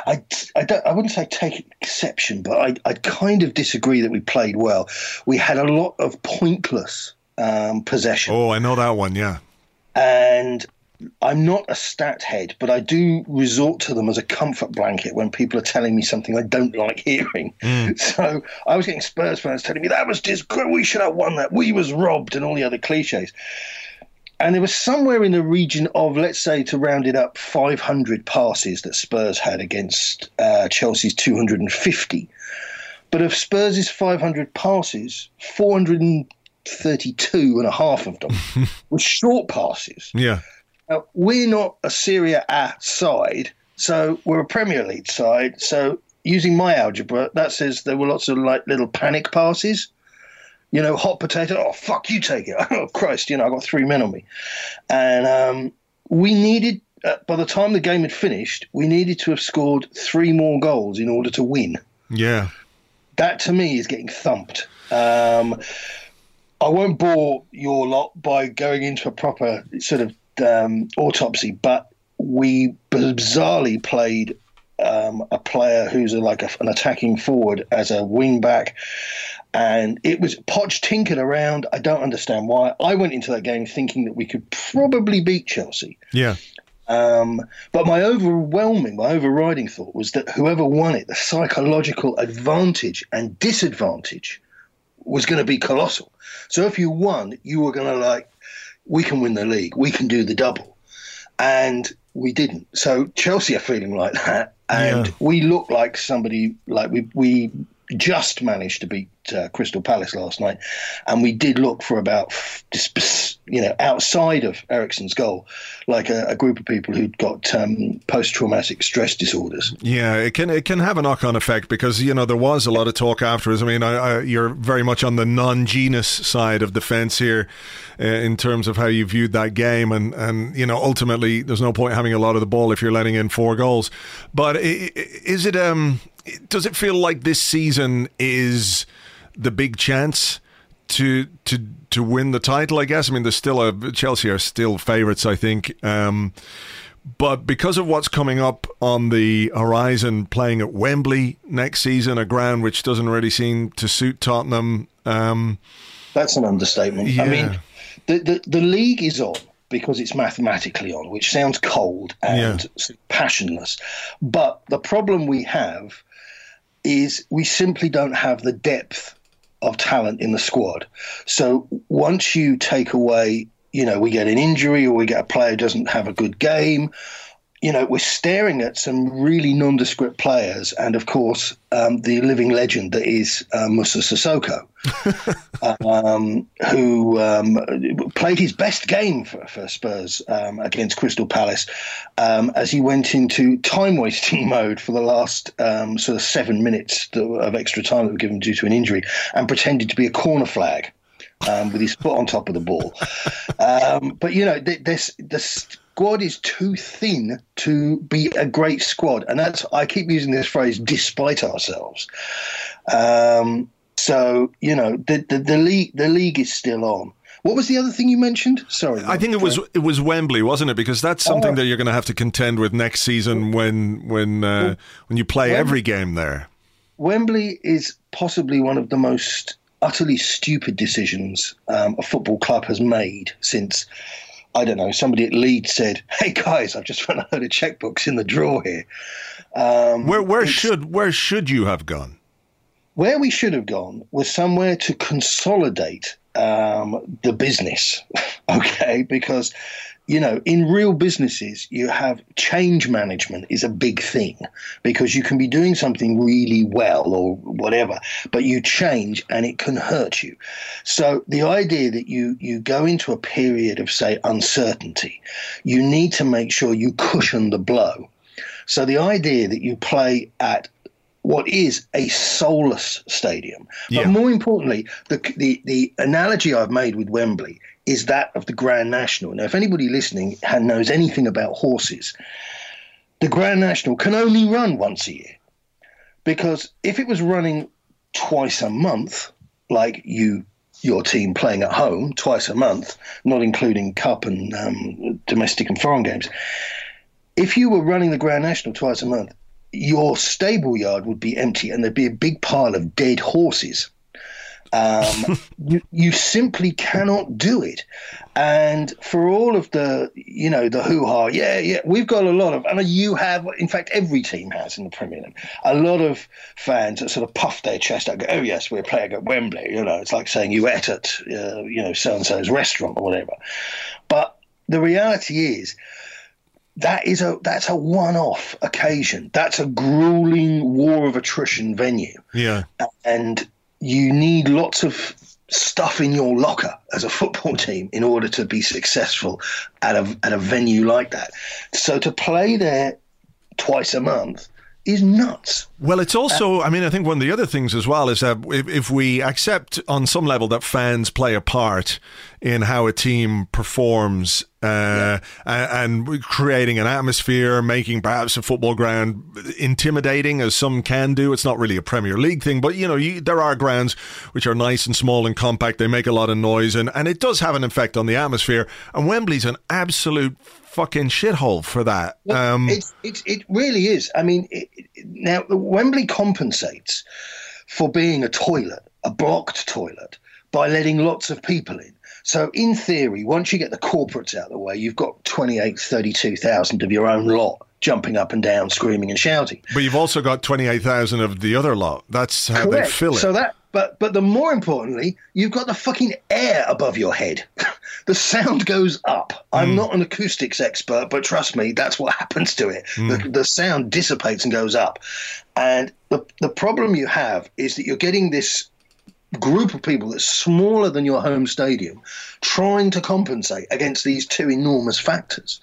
I, I, don't, I wouldn't say take exception, but I, I kind of disagree that we played well. We had a lot of pointless um, possession. Oh, I know that one, yeah. And I'm not a stat head, but I do resort to them as a comfort blanket when people are telling me something I don't like hearing. So I was getting Spurs fans telling me that was disgrace. We should have won that. We was robbed, and all the other cliches. And there was somewhere in the region of, let's say, to round it up, 500 passes that Spurs had against uh, Chelsea's 250. But of Spurs' 500 passes, 432 and a half of them were short passes. Yeah. Now, we're not a Serie A side, so we're a Premier League side. So using my algebra, that says there were lots of like little panic passes. You know, hot potato. Oh fuck, you take it. Oh Christ, you know, I got three men on me, and um, we needed. Uh, by the time the game had finished, we needed to have scored three more goals in order to win. Yeah. That to me is getting thumped. Um, I won't bore your lot by going into a proper sort of um, autopsy, but we bizarrely played um, a player who's a, like a, an attacking forward as a wing back. And it was Poch tinkered around. I don't understand why. I went into that game thinking that we could probably beat Chelsea. Yeah. Um, but my overwhelming, my overriding thought was that whoever won it, the psychological advantage and disadvantage was going to be colossal. So if you won, you were going to like, we can win the league, we can do the double. And we didn't. So Chelsea are feeling like that. And Yeah. we look like somebody, like we, we just managed to beat uh, Crystal Palace last night. And we did look for about, you know, outside of Eriksen's goal, like a, a group of people who'd got um, post traumatic stress disorders. Yeah, it can it can have a knock on effect because you know there was a lot of talk afterwards. I mean, I, I, you're very much on the non-genus side of the fence here uh, in terms of how you viewed that game, and and you know ultimately there's no point having a lot of the ball if you're letting in four goals. But is it um does it feel like this season is the big chance? to to to win the title. I guess. I mean, there's still a Chelsea are still favourites. I think. Um, but because of what's coming up on the horizon, playing at Wembley next season, a ground which doesn't really seem to suit Tottenham. Um, That's an understatement. Yeah. I mean, the, the, the league is on because it's mathematically on, which sounds cold and of passionless. But the problem we have is we simply don't have the depth of talent in the squad. So once you take away, you know, we get an injury or we get a player doesn't have a good game, you know, we're staring at some really nondescript players, and of course, um, the living legend that is uh, Moussa Sissoko, um, who um, played his best game for, for Spurs um, against Crystal Palace um, as he went into time wasting mode for the last um, sort of seven minutes of extra time that were given due to an injury and pretended to be a corner flag. Um, with his foot on top of the ball, um, but you know, th- this the squad is too thin to be a great squad, and that's I keep using this phrase, despite ourselves. Um, so you know, the, the the league the league is still on. What was the other thing you mentioned? Sorry, I think it was it was Wembley, wasn't it? Because that's something Oh. that you're going to have to contend with next season when when uh, when you play Wem- every game there. Wembley is possibly one of the most utterly stupid decisions um, a football club has made since. I don't know. Somebody at Leeds said, "Hey guys, I've just found a load of checkbooks in the drawer here." Um, Where where should where should you have gone? where we should have gone was somewhere to consolidate um, the business, okay? Because, you know, in real businesses, you have change management is a big thing because you can be doing something really well or whatever, but you change and it can hurt you. So the idea that you you go into a period of say uncertainty, you need to make sure you cushion the blow. So the idea that you play at what is a soulless stadium. Yeah. But more importantly, the, the the analogy I've made with Wembley is that of the Grand National. Now, if anybody listening knows anything about horses, the Grand National can only run once a year because if it was running twice a month, like you your team playing at home twice a month, not including cup and um, domestic and foreign games, if you were running the Grand National twice a month, your stable yard would be empty and there'd be a big pile of dead horses. Um, you, you simply cannot do it. And for all of the, you know, the hoo ha, yeah, yeah, we've got a lot of, and you have, in fact, every team has in the Premier League, a lot of fans that sort of puff their chest out, go, oh, yes, we're playing at Wembley. You know, it's like saying you ate at, uh, you know, so and so's restaurant or whatever. But the reality is, that is a that's a one-off occasion. That's a grueling war of attrition venue. Yeah, and you need lots of stuff in your locker as a football team in order to be successful at a at a venue like that. So to play there twice a month is nuts. Well, it's also, I mean, I think one of the other things as well is that if, if, we accept on some level that fans play a part in how a team performs uh, yeah. and creating an atmosphere, making perhaps a football ground intimidating as some can do. It's not really a Premier League thing, but you know, you, there are grounds which are nice and small and compact. They make a lot of noise and, and it does have an effect on the atmosphere. And Wembley's an absolute fucking shithole for that. Um, it, it, it really is. I mean, it, now Wembley compensates for being a toilet, a blocked toilet, by letting lots of people in. So, in theory, once you get the corporates out of the way, you've got 28, 32,000 of your own lot jumping up and down, screaming and shouting. But you've also got 28,000 of the other lot. That's how Correct. they fill it. So that but but the more importantly, you've got the fucking air above your head. the sound goes up. I'm mm. not an acoustics expert, but trust me, that's what happens to it. Mm. The, the sound dissipates and goes up. And the the problem you have is that you're getting this group of people that's smaller than your home stadium trying to compensate against these two enormous factors.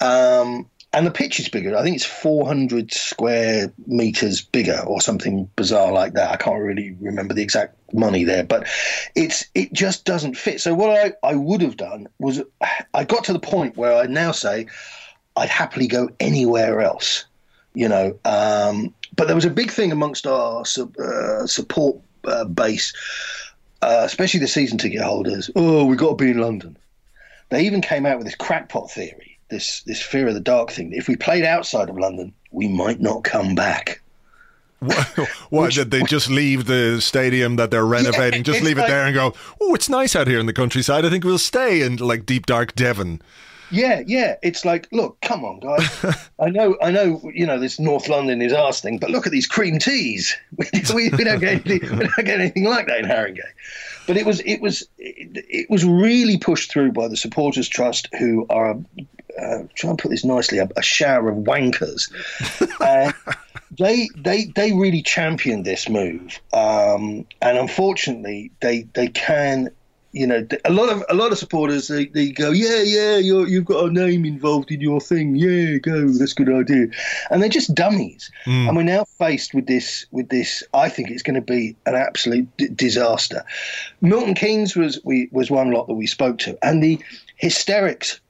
Um, and the pitch is bigger. I think it's 400 square meters bigger or something bizarre like that. I can't really remember the exact money there, but it's it just doesn't fit. So what I, I would have done was I got to the point where I now say I'd happily go anywhere else, you know. Um, but there was a big thing amongst our uh, support uh, base, uh, especially the season ticket holders. Oh, we've got to be in London. They even came out with this crackpot theory this this fear of the dark thing. If we played outside of London, we might not come back. What, did they just leave the stadium that they're renovating? Yeah, just leave like, it there and go, "Oh, it's nice out here in the countryside. I think we'll stay in like deep dark Devon." Yeah, yeah. It's like, look, come on, guys. I know, I know. You know, this North London is arse thing, but look at these cream teas. we, we, don't get anything, we don't get anything like that in Haringey. But it was, it was, it, it was really pushed through by the supporters trust, who are uh, try and put this nicely, a, a shower of wankers. uh, they they they really championed this move, um, and unfortunately, they they can you know, a lot of a lot of supporters they, they go, yeah, yeah, you you've got a name involved in your thing, yeah, go, that's a good idea, and they're just dummies. Mm. And we're now faced with this with this. I think it's going to be an absolute d- disaster. Milton Keynes was we was one lot that we spoke to, and the hysterics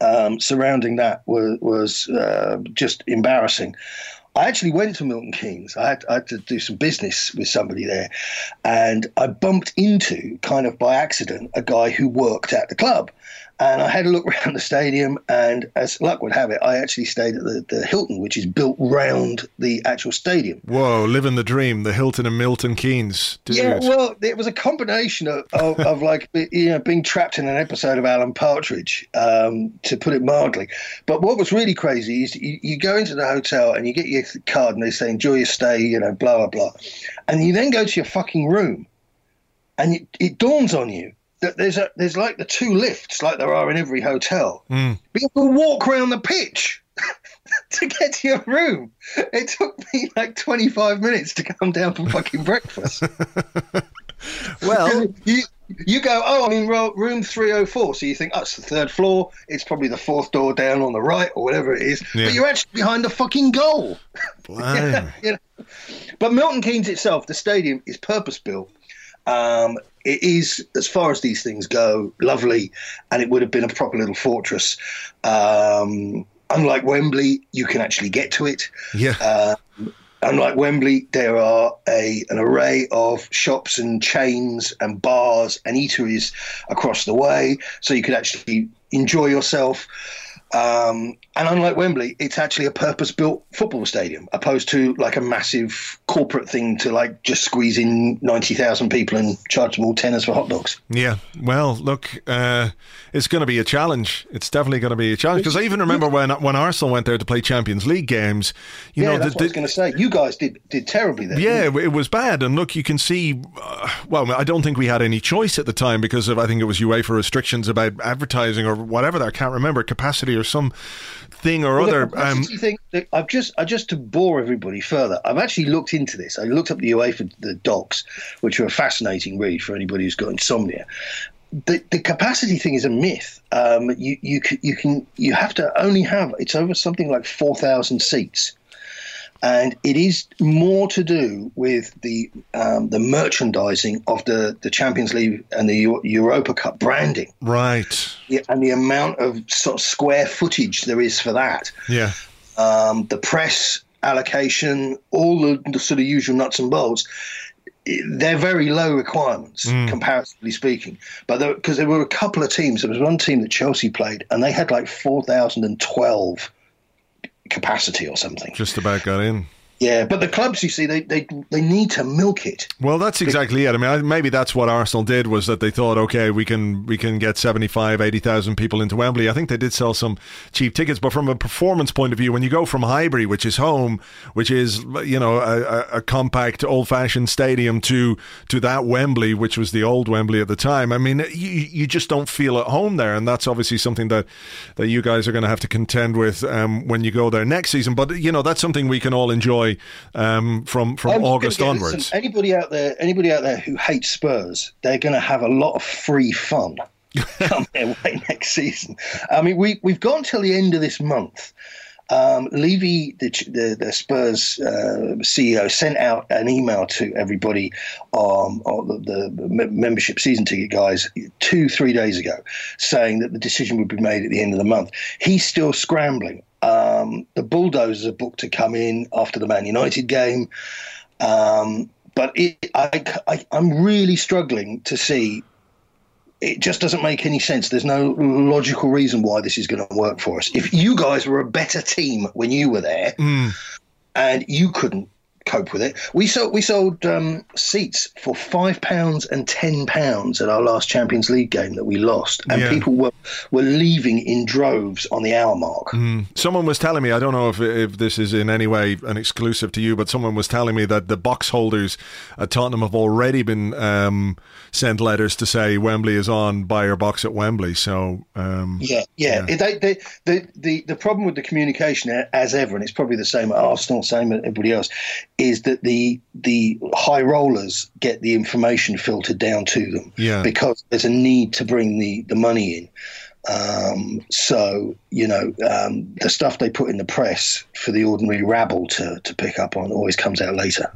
um, surrounding that was, was uh, just embarrassing. I actually went to Milton Keynes. I had, I had, to do some business with somebody there, and I bumped into, kind of by accident, a guy who worked at the club. And I had a look around the stadium, and as luck would have it, I actually stayed at the, the Hilton, which is built round the actual stadium. Whoa, living the dream, the Hilton and Milton Keynes. Yeah, well, it was a combination of, of, of, like, you know, being trapped in an episode of Alan Partridge, um, to put it mildly. But what was really crazy is you, you go into the hotel and you get your card, and they say, enjoy your stay, you know, blah, blah, blah. And you then go to your fucking room, and it, it dawns on you there's a there's like the two lifts like there are in every hotel. Mm. But you can walk around the pitch to get to your room. It took me like 25 minutes to come down for fucking breakfast. well, you you go, oh, I'm in room 304. So you think, oh, it's the third floor. It's probably the fourth door down on the right or whatever it is. Yeah. But you're actually behind the fucking goal. Wow. you know? But Milton Keynes itself, the stadium, is purpose built um, it is, as far as these things go, lovely, and it would have been a proper little fortress. Um, unlike Wembley, you can actually get to it. Yeah. Uh, unlike Wembley, there are a an array of shops and chains and bars and eateries across the way, so you could actually enjoy yourself. Um, and unlike Wembley, it's actually a purpose-built football stadium, opposed to like a massive corporate thing to like just squeeze in ninety thousand people and charge them all tenors for hot dogs. Yeah, well, look, uh, it's going to be a challenge. It's definitely going to be a challenge because I even remember when when Arsenal went there to play Champions League games. You yeah, know, that's the, what I was going to say. You guys did did terribly there. Yeah, it was bad. And look, you can see. Uh, well, I don't think we had any choice at the time because of I think it was UEFA restrictions about advertising or whatever. I can't remember capacity or some thing or Well, other. the Um, thing, I've just, I just to bore everybody further. I've actually looked into this. I looked up the UEFA the docs, which are a fascinating read for anybody who's got insomnia. The, the capacity thing is a myth. Um, you you you can you have to only have it's over something like four thousand seats, and it is more to do with the um, the merchandising of the, the Champions League and the Eu- Europa Cup branding right. yeah, and the amount of sort of square footage there is for that Yeah. um, the press allocation, all the, the sort of usual nuts and bolts. They're very low requirements, comparatively speaking. But because there, were a couple of teams, there was one team that Chelsea played, and they had like four thousand and twelve capacity or something. Just about got in. Yeah, but the clubs, you see, they they, they need to milk it. Well, that's exactly it. I mean, maybe that's what Arsenal did was that they thought, okay, we can we can get 75, 80,000 people into Wembley. I think they did sell some cheap tickets, but from a performance point of view, when you go from Highbury, which is home, which is you know a, a, compact, old-fashioned stadium, to to that Wembley, which was the old Wembley at the time, I mean, you you just don't feel at home there, and that's obviously something that that you guys are going to have to contend with um, when you go there next season. But you know, that's something we can all enjoy um, from from I'm August get- onwards. listen, anybody out there, anybody out there who hates Spurs, they're going to have a lot of free fun come their way next season. I mean, we we've gone until the end of this month. Um, Levy, the, the, the Spurs uh, CEO, sent out an email to everybody, um, the, the membership season ticket guys, two, three days ago, saying that the decision would be made at the end of the month. He's still scrambling. Um, the Bulldozers are booked to come in after the Man United game. Um, but it, I, I, I'm really struggling to see. It just doesn't make any sense. There's no logical reason why this is going to work for us. If you guys were a better team when you were there, and you couldn't cope with it, we sold we sold um, seats for five pounds and ten pounds at our last Champions League game that we lost, and Yeah. people were were leaving in droves on the hour mark. Someone was telling me, I don't know if if this is in any way an exclusive to you, but someone was telling me that the box holders at Tottenham have already been um, sent letters to say Wembley is on, buy your box at Wembley. So, um, Yeah, yeah. Yeah. They, they, the, the, the problem with the communication, as ever, and it's probably the same at Arsenal, same at everybody else, is that the the high rollers get the information filtered down to them Yeah. because there's a need to bring the, the money in. Um, so you know um, the stuff they put in the press for the ordinary rabble to, to pick up on always comes out later.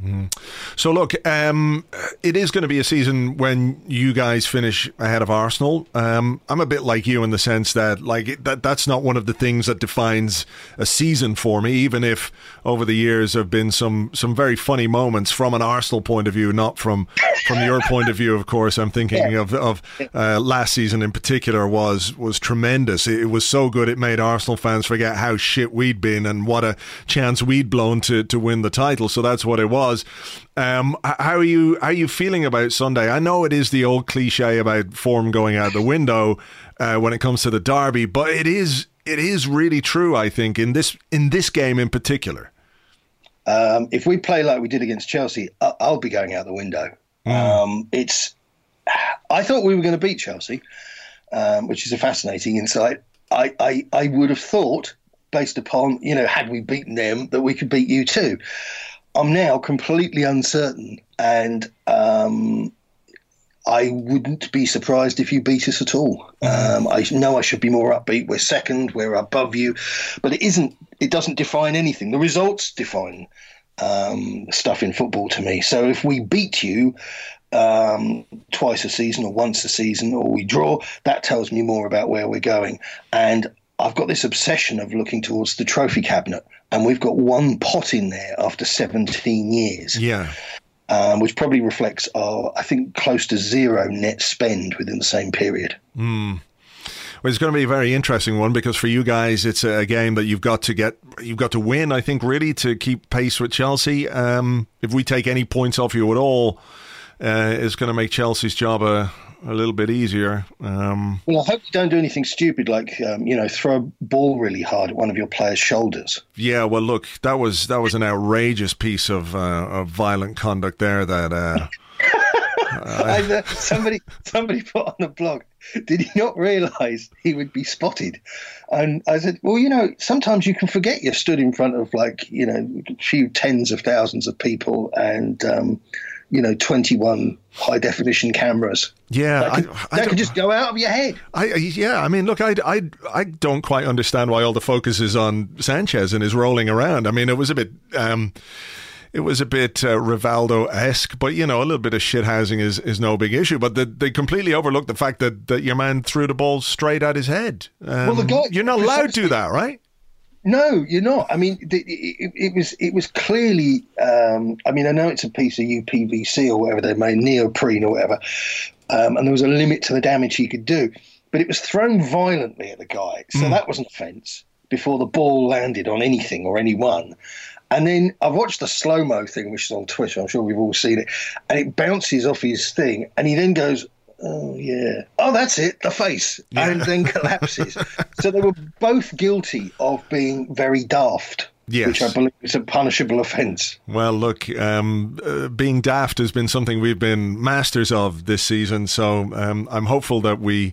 So look, um, it is going to be a season when you guys finish ahead of Arsenal. Um, I'm a bit like you in the sense that like it- that that's not one of the things that defines a season for me. Even if over the years have been some some very funny moments from an Arsenal point of view, not from from your point of view. Of course, I'm thinking of of uh, last season in particular was was tremendous. It, it was so good it made Arsenal fans forget how shit we'd been and what a chance we'd blown to to win the title. So that's what it was. Um, how are you? How are you feeling about Sunday? I know it is the old cliche about form going out the window uh, when it comes to the derby, but it is it is really true. I think in this in this game in particular. Um, if we play like we did against Chelsea, I'll be going out the window. Um, it's. I thought we were going to beat Chelsea, um, which is a fascinating insight. I, I, I would have thought, based upon you know, had we beaten them, that we could beat you too. I'm now completely uncertain, and um, I wouldn't be surprised if you beat us at all. Um, I know I should be more upbeat. We're second. We're above you, but it isn't. It doesn't define anything. The results define um, stuff in football to me. So if we beat you um, twice a season or once a season, or we draw, that tells me more about where we're going. And I've got this obsession of looking towards the trophy cabinet, and we've got one pot in there after 17 years Yeah. um, which probably reflects our, I think, close to zero net spend within the same period. Well, it's going to be a very interesting one because for you guys, it's a game that you've got to get, you've got to win. I think really to keep pace with Chelsea. Um, if we take any points off you at all, uh, it's going to make Chelsea's job a a little bit easier. Um, well, I hope you don't do anything stupid like um, you know throw a ball really hard at one of your players' shoulders. Yeah, well, look, that was that was an outrageous piece of uh, of violent conduct there. That uh, uh, somebody somebody put on the blog. Did he not realise he would be spotted? And I said, well, you know, sometimes you can forget you're stood in front of like you know a few tens of thousands of people and. Um, you know, 21 high definition cameras. Yeah, that could, I, I that could just go out of your head. I, yeah, I mean, look, I, I, I don't quite understand why all the focus is on Sanchez and his rolling around. I mean, it was a bit. Um, it was a bit uh, Rivaldo esque, but you know, a little bit of shithousing is, is no big issue. But the, they completely overlooked the fact that, that your man threw the ball straight at his head. Um, well, the guy, you're not allowed to do that, right? No, you're not. I mean, it, it, it was it was clearly. Um, I mean, I know it's a piece of UPVC or whatever they made, neoprene or whatever, um, and there was a limit to the damage he could do. But it was thrown violently at the guy, so mm. that was an offence before the ball landed on anything or anyone. And then I've watched the slow mo thing, which is on Twitter. I'm sure we've all seen it, and it bounces off his thing, and he then goes oh yeah, oh that's it, the face, yeah. and then collapses. so they were both guilty of being very daft. Yes. Which I believe is a punishable offence. Well, look, um, uh, being daft has been something we've been masters of this season, so um, I'm hopeful that we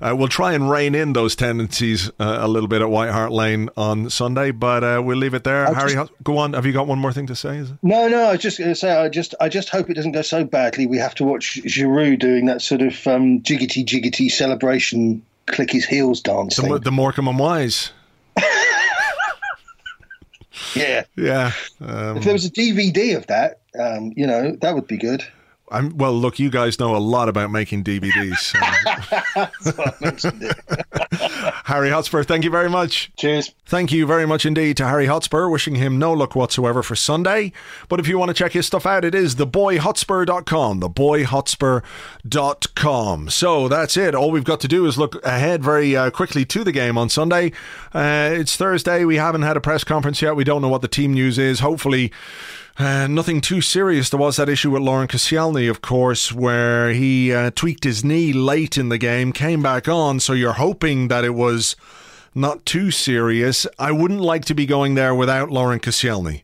uh, we'll try and rein in those tendencies uh, a little bit at White Hart Lane on Sunday, but uh, we'll leave it there. I Harry, just, go on. Have you got one more thing to say? No, no. I was just going to say, I just, I just hope it doesn't go so badly. We have to watch Giroud doing that sort of um, jiggity jiggity celebration, click his heels dance. The, the Morecambe and Wise. yeah, yeah. Um, if there was a DVD of that, um, you know, that would be good. I'm well. Look, you guys know a lot about making DVDs. So. Harry Hotspur, thank you very much. Cheers. Thank you very much indeed to Harry Hotspur. Wishing him no luck whatsoever for Sunday. But if you want to check his stuff out, it is theboyhotspur.com. Theboyhotspur.com. So that's it. All we've got to do is look ahead very uh, quickly to the game on Sunday. Uh, it's Thursday. We haven't had a press conference yet. We don't know what the team news is. Hopefully. Uh, nothing too serious. There was that issue with Laurent Koscielny, of course, where he uh, tweaked his knee late in the game, came back on. So you're hoping that it was not too serious. I wouldn't like to be going there without Laurent Koscielny.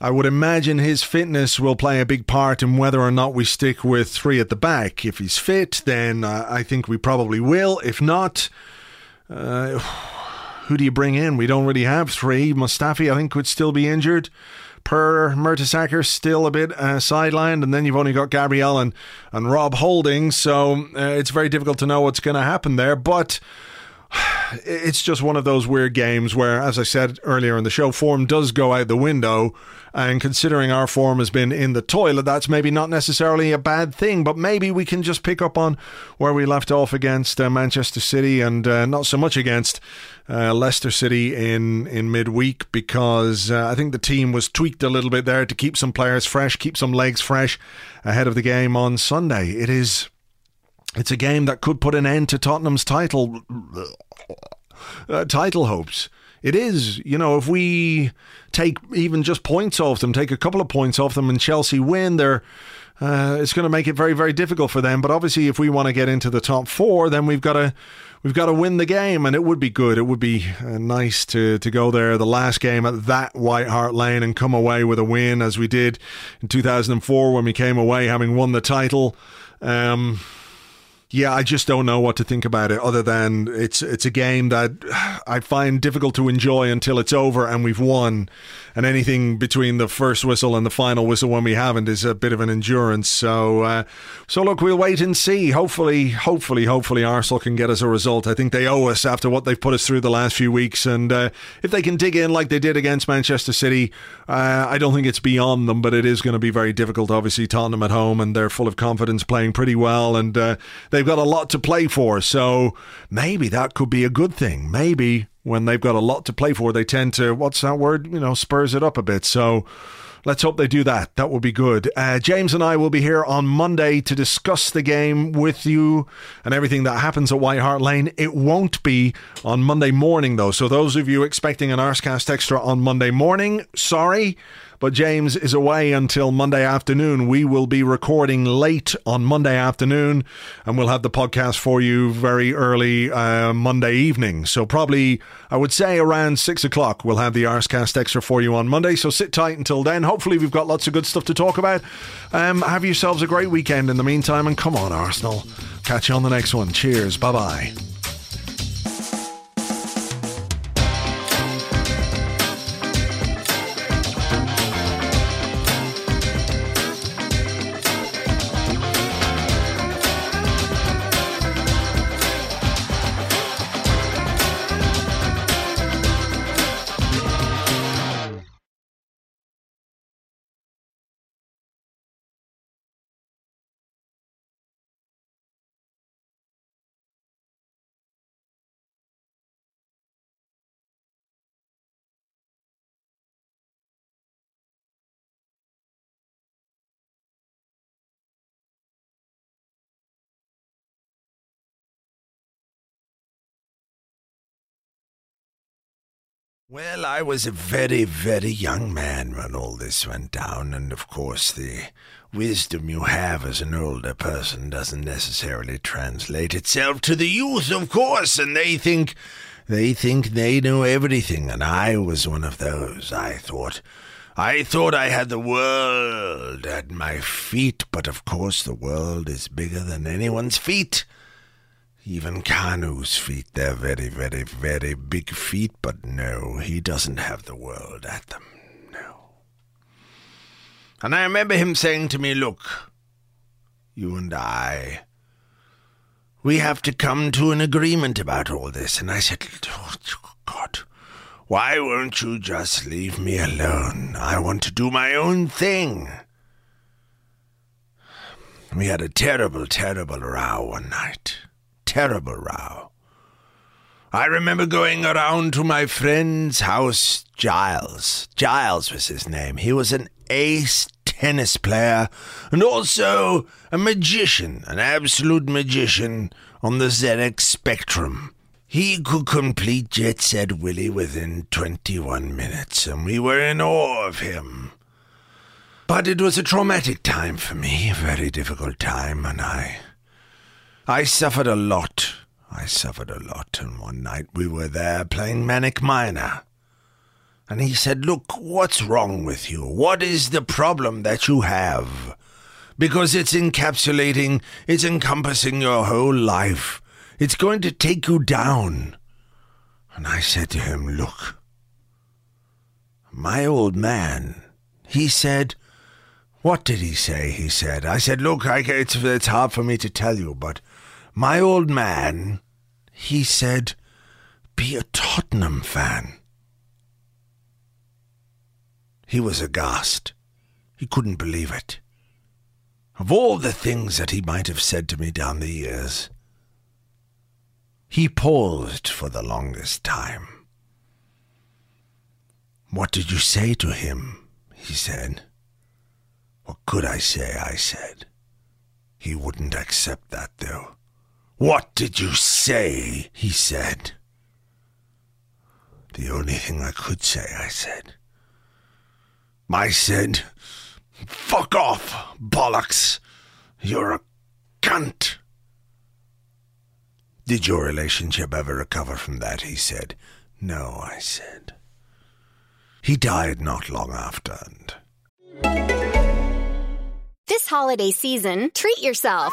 I would imagine his fitness will play a big part in whether or not we stick with three at the back. If he's fit, then uh, I think we probably will. If not, uh, who do you bring in? We don't really have three. Mustafi, I think, could still be injured Per Mertesacker still a bit uh, sidelined, and then you've only got Gabriel and, and Rob Holding, so uh, it's very difficult to know what's going to happen there. But it's just one of those weird games where, as I said earlier in the show, form does go out the window. And considering our form has been in the toilet, that's maybe not necessarily a bad thing. But maybe we can just pick up on where we left off against uh, Manchester City and uh, not so much against uh, Leicester City in, in midweek because uh, I think the team was tweaked a little bit there to keep some players fresh, keep some legs fresh ahead of the game on Sunday. It is. It's a game that could put an end to Tottenham's title uh, title hopes. It is, you know, if we take even just points off them, take a couple of points off them, and Chelsea win, they're uh, it's going to make it very, very difficult for them. But obviously, if we want to get into the top four, then we've got to we've got to win the game, and it would be good. It would be uh, nice to to go there the last game at that White Hart Lane and come away with a win, as we did in 2004 when we came away having won the title. Um, yeah, I just don't know what to think about it other than it's it's a game that I find difficult to enjoy until it's over and we've won. And anything between the first whistle and the final whistle when we haven't is a bit of an endurance. So uh, so look, we'll wait and see. Hopefully, hopefully, hopefully Arsenal can get us a result. I think they owe us after what they've put us through the last few weeks. And uh, if they can dig in like they did against Manchester City, uh, I don't think it's beyond them, but it is going to be very difficult. Obviously, Tottenham at home and they're full of confidence, playing pretty well, and uh, they they've got a lot to play for. So maybe that could be a good thing. Maybe when they've got a lot to play for, they tend to, what's that word? You know, spurs it up a bit. So let's hope they do that. That would be good. Uh, James and I will be here on Monday to discuss the game with you and everything that happens at White Hart Lane. It won't be on Monday morning, though. So, those of you expecting an Arscast Extra on Monday morning, sorry. But James is away until Monday afternoon. We will be recording late on Monday afternoon, and we'll have the podcast for you very early uh, Monday evening. So probably, I would say around six o'clock, we'll have the Arscast Extra for you on Monday. So sit tight until then. Hopefully, we've got lots of good stuff to talk about. Um, have yourselves a great weekend in the meantime, and come on, Arsenal. Catch you on the next one. Cheers. Bye bye. Well, I was a very, very young man when all this went down, and of course, the wisdom you have as an older person doesn't necessarily translate itself to the youth, of course, and they think they think they know everything, and I was one of those. I thought I thought I had the world at my feet, but of course the world is bigger than anyone's feet. Even Kanu's feet, they're very, very, very big feet, but no, he doesn't have the world at them. No. And I remember him saying to me, Look, you and I, we have to come to an agreement about all this. And I said, oh, God, why won't you just leave me alone? I want to do my own thing. We had a terrible, terrible row one night terrible row. I remember going around to my friend's house, Giles. Giles was his name. He was an ace tennis player and also a magician, an absolute magician on the ZX spectrum. He could complete Jet Set Willy within 21 minutes, and we were in awe of him. But it was a traumatic time for me, a very difficult time, and I I suffered a lot. I suffered a lot, and one night we were there playing Manic Miner. And he said, Look, what's wrong with you? What is the problem that you have? Because it's encapsulating, it's encompassing your whole life. It's going to take you down. And I said to him, Look, my old man, he said, What did he say? He said, I said, Look, I, it's, it's hard for me to tell you, but my old man, he said, be a Tottenham fan. He was aghast. He couldn't believe it. Of all the things that he might have said to me down the years, he paused for the longest time. What did you say to him? he said. What could I say? I said. He wouldn't accept that, though. What did you say? he said. The only thing I could say, I said. I said, fuck off, bollocks. You're a cunt. Did your relationship ever recover from that? He said. No, I said. He died not long after, and. This holiday season, treat yourself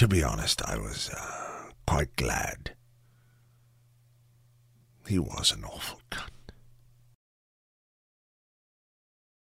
To be honest, I was uh, quite glad. He was an awful cunt.